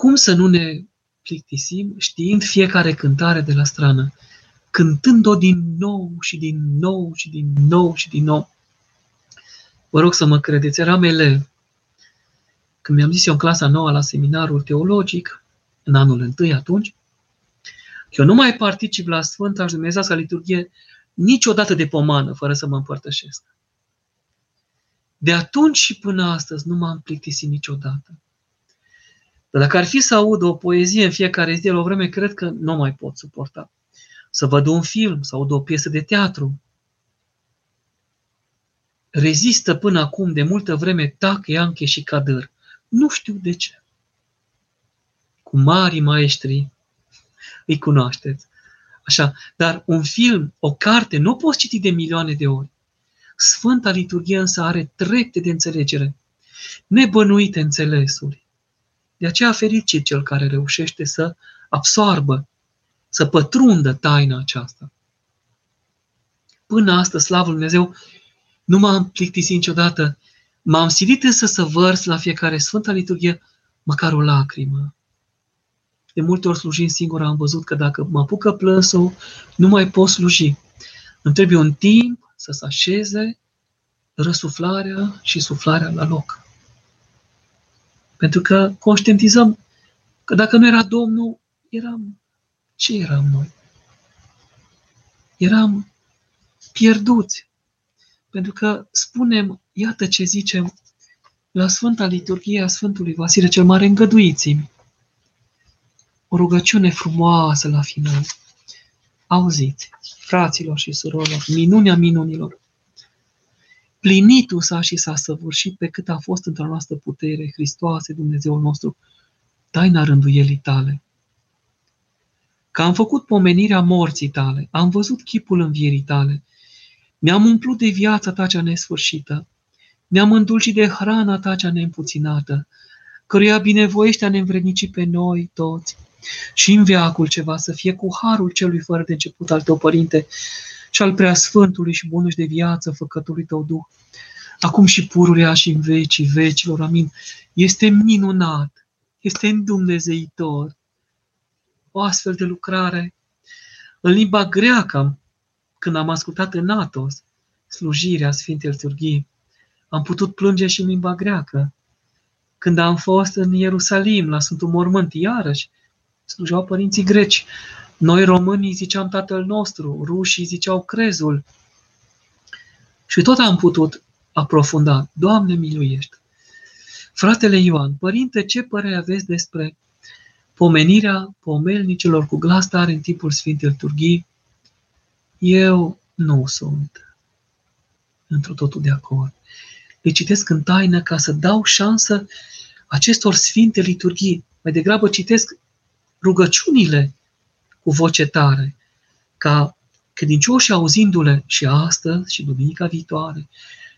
Cum să nu ne plictisim știind fiecare cântare de la strană, cântând-o din nou și din nou și din nou și din nou. Vă rog să mă credeți, eram elev. Când mi-am zis eu în clasa nouă la seminarul teologic, în anul întâi atunci, eu nu mai particip la Sfânta și Dumnezească liturghie niciodată de pomană fără să mă împărtășesc. De atunci și până astăzi nu m-am plictisit niciodată. Dar dacă ar fi să aud o poezie în fiecare zi de la o vreme, cred că nu mai pot suporta. Să văd un film, să aud o piesă de teatru. Rezistă până acum de multă vreme Tac, Ianche și Cadăr. Nu știu de ce. Cu mari maestri îi cunoașteți. Așa, dar un film, o carte, nu poți citi de milioane de ori. Sfânta liturghie însă are trepte de înțelegere, nebănuite înțelesuri. De aceea fericit cel care reușește să absoarbă, să pătrundă taina aceasta. Până astăzi, slavul Dumnezeu, nu m-am plictisit niciodată. M-am silit însă să vărs la fiecare Sfânta Liturghie măcar o lacrimă. De multe ori slujind singur am văzut că dacă mă apucă plânsul, nu mai pot sluji. Îmi trebuie un timp să se așeze răsuflarea și suflarea la loc. Pentru că conștientizăm că dacă nu era Domnul, eram ce eram noi? Eram pierduți. Pentru că spunem, iată ce zicem la Sfânta Liturghie a Sfântului Vasile cel Mare, îngăduiți-mi o rugăciune frumoasă la final. Auziți, fraților și surorilor, minunea minunilor. Plinitul s-a și s-a săvârșit pe cât a fost într-o noastră putere, Hristoase, Dumnezeul nostru, taina rânduielii tale. Că am făcut pomenirea morții tale, am văzut chipul învierii tale, mi-am umplut de viața ta cea nesfârșită, mi-am îndulcit de hrana ta cea neîmpuținată, căruia binevoiește a ne învrednici pe noi toți. Și în veacul ceva să fie cu harul celui fără de început al tău, Părinte, și al preasfântului și bunului de viață, făcătului tău Duh, acum și pururea și în vecii vecilor, amin. Este minunat, este îndumnezeitor. O astfel de lucrare în limba greacă, când am ascultat în Atos slujirea Sfintei Liturghii, am putut plânge și în limba greacă. Când am fost în Ierusalim, la Sfântul Mormânt, iarăși, slujeau părinții greci. Noi românii ziceam Tatăl nostru, rușii ziceau crezul. Și tot am putut aprofunda. Doamne miluiește! Fratele Ioan, părinte, ce părere aveți despre pomenirea pomelnicilor cu glas tare în timpul Sfintei Liturghii? Eu nu sunt într totul de acord. Le citesc în taină ca să dau șansă acestor sfinte liturghii. Mai degrabă citesc rugăciunile cu voce tare, ca credincioșii auzindu-le și astăzi și duminica viitoare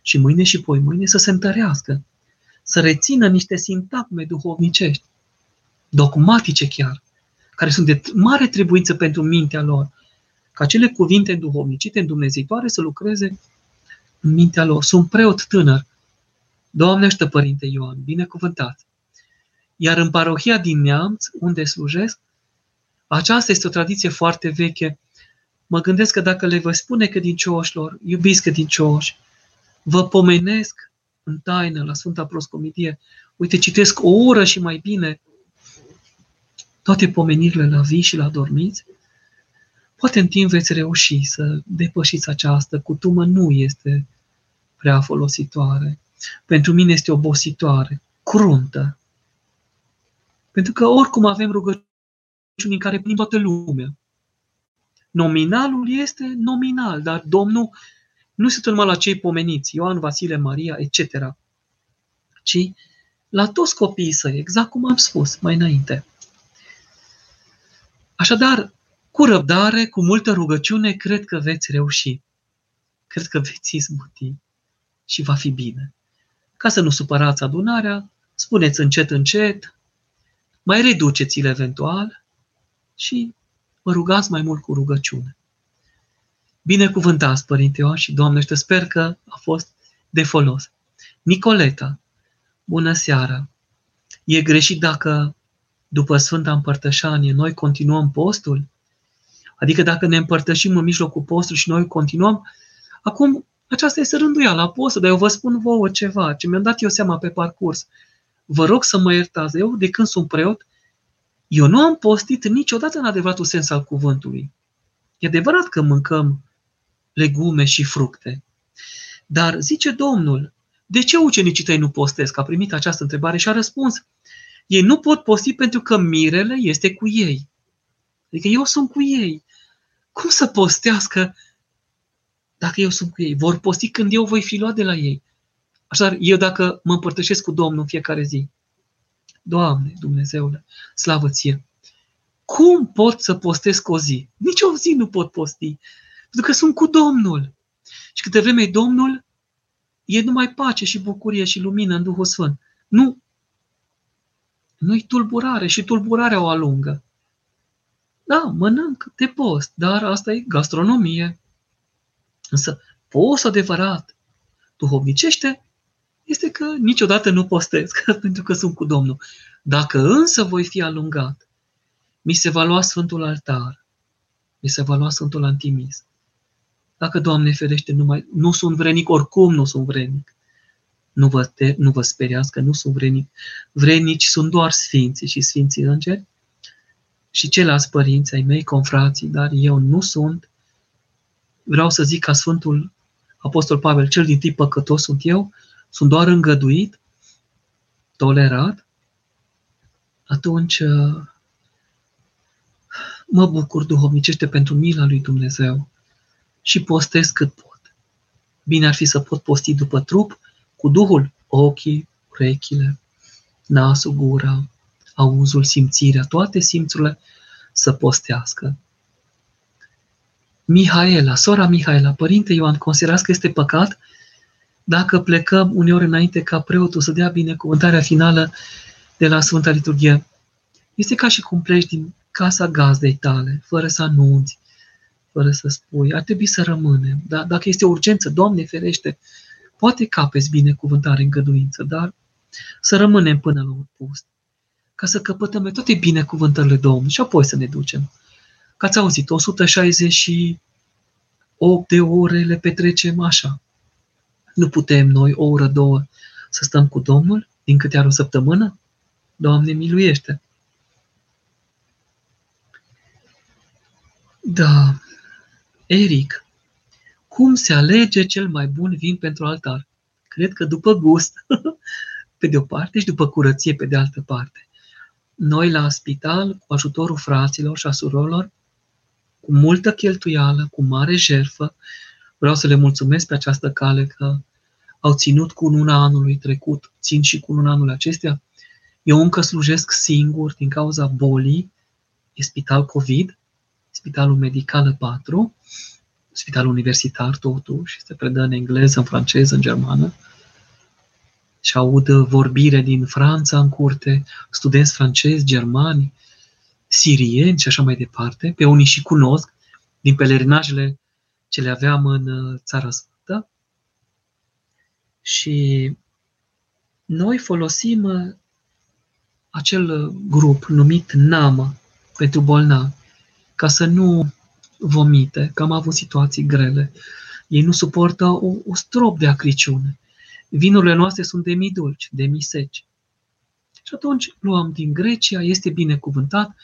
și mâine și poi mâine să se întărească, să rețină niște sintagme duhovnicești, dogmatice chiar, care sunt de mare trebuință pentru mintea lor, ca cele cuvinte duhovnicite, îndumnezeitoare să lucreze în mintea lor. Sunt preot tânăr. Doamne ajută, Părinte Ioan, binecuvântat. Iar în parohia din Neamț, unde slujesc, aceasta este o tradiție foarte veche. Mă gândesc că dacă le voi spune credincioșilor, iubiți credincioși, vă pomenesc în taină la Sfânta Proscomidie, uite, citesc o oră și mai bine toate pomenirile la vii și la dormiți, poate în timp veți reuși să depășiți această cutumă, nu este prea folositoare. Pentru mine este obositoare, cruntă. Pentru că oricum avem rugăciuni în care prin toată lumea. Nominalul este nominal, dar Domnul nu se numai la cei pomeniți, Ioan, Vasile, Maria, etc., ci la toți copiii săi, exact cum am spus mai înainte. Așadar, cu răbdare, cu multă rugăciune, cred că veți reuși. Cred că veți izbuti și va fi bine. Ca să nu supărați adunarea, spuneți încet, încet, mai reduceți-le eventual și vă rugați mai mult cu rugăciune. Binecuvântați, Părinte Ioan, și Doamne, te sper că a fost de folos. Nicoleta, bună seara! E greșit dacă după Sfânta Împărtășanie noi continuăm postul? Adică dacă ne împărtășim în mijlocul postului și noi continuăm, acum aceasta este rânduiala postul, dar eu vă spun vouă ceva, ce mi-am dat eu seama pe parcurs. Vă rog să mă iertați, eu de când sunt preot, eu nu am postit niciodată în adevăratul sens al cuvântului. E adevărat că mâncăm legume și fructe. Dar zice Domnul, de ce ucenicii tăi nu postesc? A primit această întrebare și a răspuns, ei nu pot posti pentru că mirele este cu ei. Adică eu sunt cu ei. Cum să postească dacă eu sunt cu ei? Vor posti când eu voi fi luat de la ei. Așadar, eu dacă mă împărtășesc cu Domnul în fiecare zi, Doamne, Dumnezeule, slavă ție, cum pot să postesc o zi? Nici o zi nu pot posti, pentru că sunt cu Domnul. Și câte vreme e Domnul, e numai pace și bucurie și lumină în Duhul Sfânt. Nu, nu-i tulburare și tulburarea o alungă. Da, mănânc de post, dar asta e gastronomie. Însă, post adevărat, duhovnicește, este că niciodată nu postez, pentru că sunt cu Domnul. Dacă însă voi fi alungat, mi se va lua Sfântul Altar, mi se va lua Sfântul Antimis. Dacă, Doamne ferește, nu, mai, nu sunt vrenic, oricum nu sunt vrenic. Nu vă, te, nu vă speriați că nu sunt vrenic. Vrenici sunt doar sfinții și sfinții îngeri și ceilalți părinți ai mei, confrații, dar eu nu sunt. Vreau să zic ca Sfântul Apostol Pavel, cel din tip păcătos sunt eu, sunt doar îngăduit, tolerat, atunci uh, mă bucur duhovnicește pentru mila lui Dumnezeu și postez cât pot. Bine ar fi să pot posti după trup, cu Duhul, ochii, urechile, nasul, gura, auzul, simțirea, toate simțurile să postească. Mihaela, sora Mihaela, părinte Ioan, considerați că este păcat dacă plecăm uneori înainte ca preotul să dea binecuvântarea finală de la Sfânta Liturghie. Este ca și cum pleci din casa gazdei tale, fără să anunți, fără să spui. Ar trebui să rămânem. Da? Dacă este urgență, Doamne ferește, poate capeți binecuvântare, îngăduință, dar să rămânem până la post, ca să căpătăm toate binecuvântările Domnului și apoi să ne ducem. Că ați auzit, 168 de ore le petrecem așa. Nu putem noi o oră, două să stăm cu Domnul din câte are o săptămână? Doamne, miluiește! Da, Eric, cum se alege cel mai bun vin pentru altar? Cred că după gust, pe de o parte, și după curăție, pe de altă parte. Noi la spital, cu ajutorul fraților și a surorilor, cu multă cheltuială, cu mare jerfă, vreau să le mulțumesc pe această cale că au ținut cu luna anului trecut, țin și cu luna anului acestea. Eu încă slujesc singur din cauza bolii, e spital COVID, spitalul medical 4, spital universitar totuși, se predă în engleză, în franceză, în germană, și aud vorbire din Franța în curte, studenți francezi, germani, sirieni și așa mai departe. Pe unii și cunosc din pelerinajele ce le aveam în uh, Țara Sfântă. Și noi folosim uh, acel uh, grup numit NAMA pentru bolnavi, ca să nu vomite, că am avut situații grele. Ei nu suportă o, o strop de acriciune. Vinurile noastre sunt demi-dulci, demi-seci. Și atunci luăm din Grecia, este binecuvântat,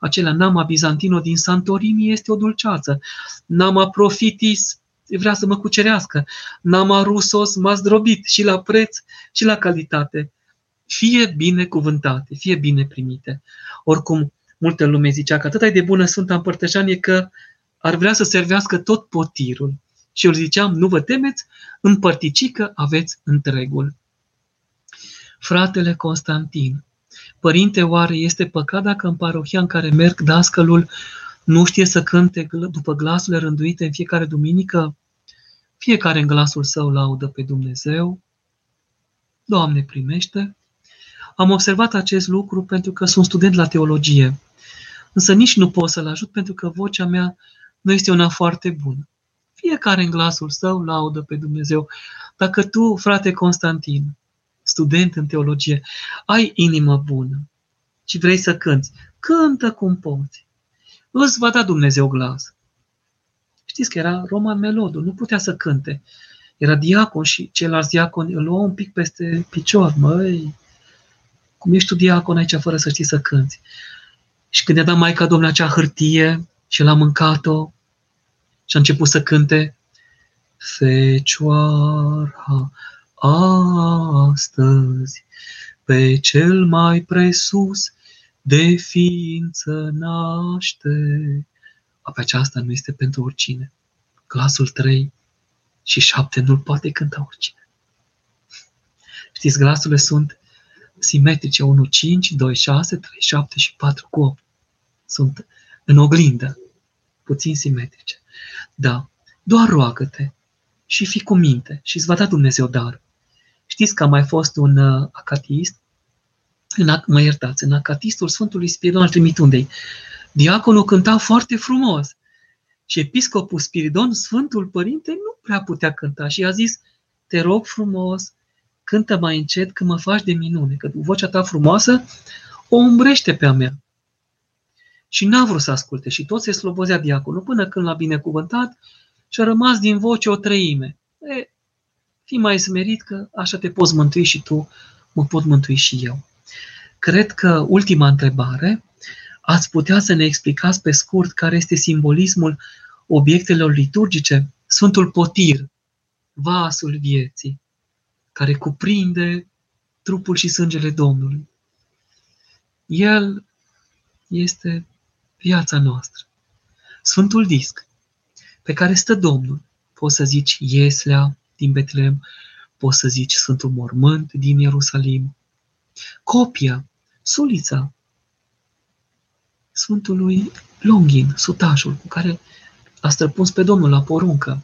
acela Nama Bizantino din Santorini este o dulceață. Nama Profitis vrea să mă cucerească. Nama Rusos m-a zdrobit și la preț și la calitate. Fie binecuvântate, fie bine primite. Oricum, multă lume zicea că atât de bună Sfânta Împărtășanie că ar vrea să servească tot potirul. Și eu ziceam, nu vă temeți, în părticică aveți întregul. Fratele Constantin, Părinte, oare este păcat dacă în parohia în care merg dascălul nu știe să cânte după glasurile rânduite în fiecare duminică? Fiecare în glasul său laudă pe Dumnezeu. Doamne, primește! Am observat acest lucru pentru că sunt student la teologie, însă nici nu pot să-l ajut pentru că vocea mea nu este una foarte bună. Fiecare în glasul său laudă pe Dumnezeu. Dacă tu, frate Constantin, student în teologie, ai inimă bună și vrei să cânți, cântă cum poți. Îți va da Dumnezeu glas. Știți că era Roman Melodul, nu putea să cânte. Era diacon și ceilalți diaconi îl luau un pic peste picior. Măi, cum ești tu diacon aici fără să știi să cânți? Și când i-a dat Maica Domnului acea hârtie și l-a mâncat-o și a început să cânte Fecioara astăzi pe cel mai presus de ființă naște. Apoi aceasta nu este pentru oricine. Glasul 3 și 7 nu-l poate cânta oricine. Știți, glasurile sunt simetrice, 1, 5, 2, 6, 3, 7 și 4 cu 8. Sunt în oglindă, puțin simetrice. Da, doar roagă-te și fi cu minte și îți va da Dumnezeu dar. Știți că a mai fost un uh, acatist, în, mă iertați, în acatistul Sfântului Spiridon al Trimitundei. Diaconul cânta foarte frumos. Și episcopul Spiridon, Sfântul Părinte, nu prea putea cânta și a zis, te rog frumos, cântă mai încet că mă faci de minune, că vocea ta frumoasă o umbrește pe a mea. Și n-a vrut să asculte și tot se slobozea diaconul până când l-a binecuvântat și a rămas din voce o treime. E, fii mai smerit că așa te poți mântui și tu, mă pot mântui și eu. Cred că ultima întrebare, ați putea să ne explicați pe scurt care este simbolismul obiectelor liturgice? Sfântul Potir, vasul vieții, care cuprinde trupul și sângele Domnului. El este viața noastră. Sfântul Disc, pe care stă Domnul, poți să zici Ieslea, din Betlehem, poți să zici Sfântul Mormânt din Ierusalim. Copia, sulița Sfântului Longin, sutașul, cu care a străpuns pe Domnul la poruncă.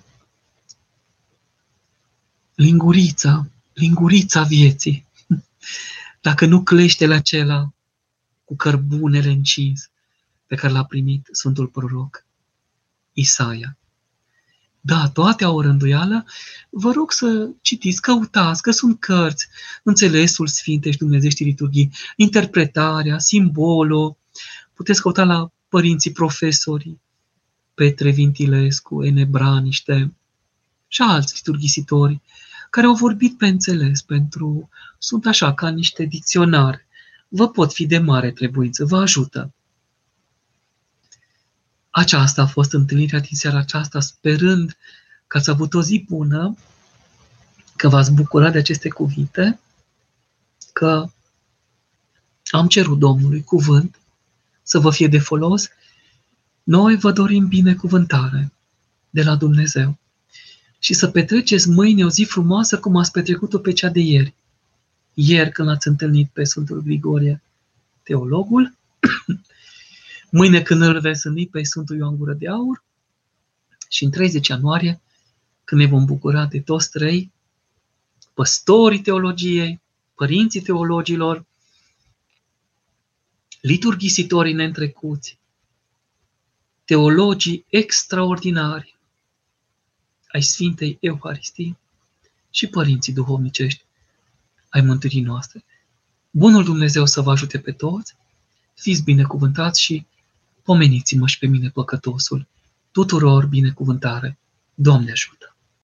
Lingurița, lingurița vieții. Dacă nu clește la acela cu cărbunele încins pe care l-a primit Sfântul Proroc Isaia. Da, toate au o rânduială. Vă rog să citiți, căutați, că sunt cărți, înțelesul Sfintei și Dumnezești liturghii, interpretarea, simbolul. Puteți căuta la părinții profesori, Petre Vintilescu, Enebraniște și alți liturghisitori care au vorbit pe înțeles pentru, sunt așa, ca niște dicționare. Vă pot fi de mare trebuință, vă ajută. Aceasta a fost întâlnirea din seara aceasta, sperând că ați avut o zi bună, că v-ați bucurat de aceste cuvinte, că am cerut Domnului cuvânt să vă fie de folos. Noi vă dorim binecuvântare de la Dumnezeu și să petreceți mâine o zi frumoasă cum ați petrecut-o pe cea de ieri. Ieri când ați întâlnit pe Sfântul Grigorie, teologul, Mâine când îl veți întâlni pe Sfântul Ioan Gură de Aur și în 30 ianuarie, când ne vom bucura de toți trei, păstorii teologiei, părinții teologilor, liturghisitorii neîntrecuți, teologii extraordinari ai Sfintei Euharistii și părinții duhovnicești ai mântuirii noastre. Bunul Dumnezeu să vă ajute pe toți, fiți binecuvântați și pomeniți-mă și pe mine păcătosul. Tuturor binecuvântare. Doamne ajută!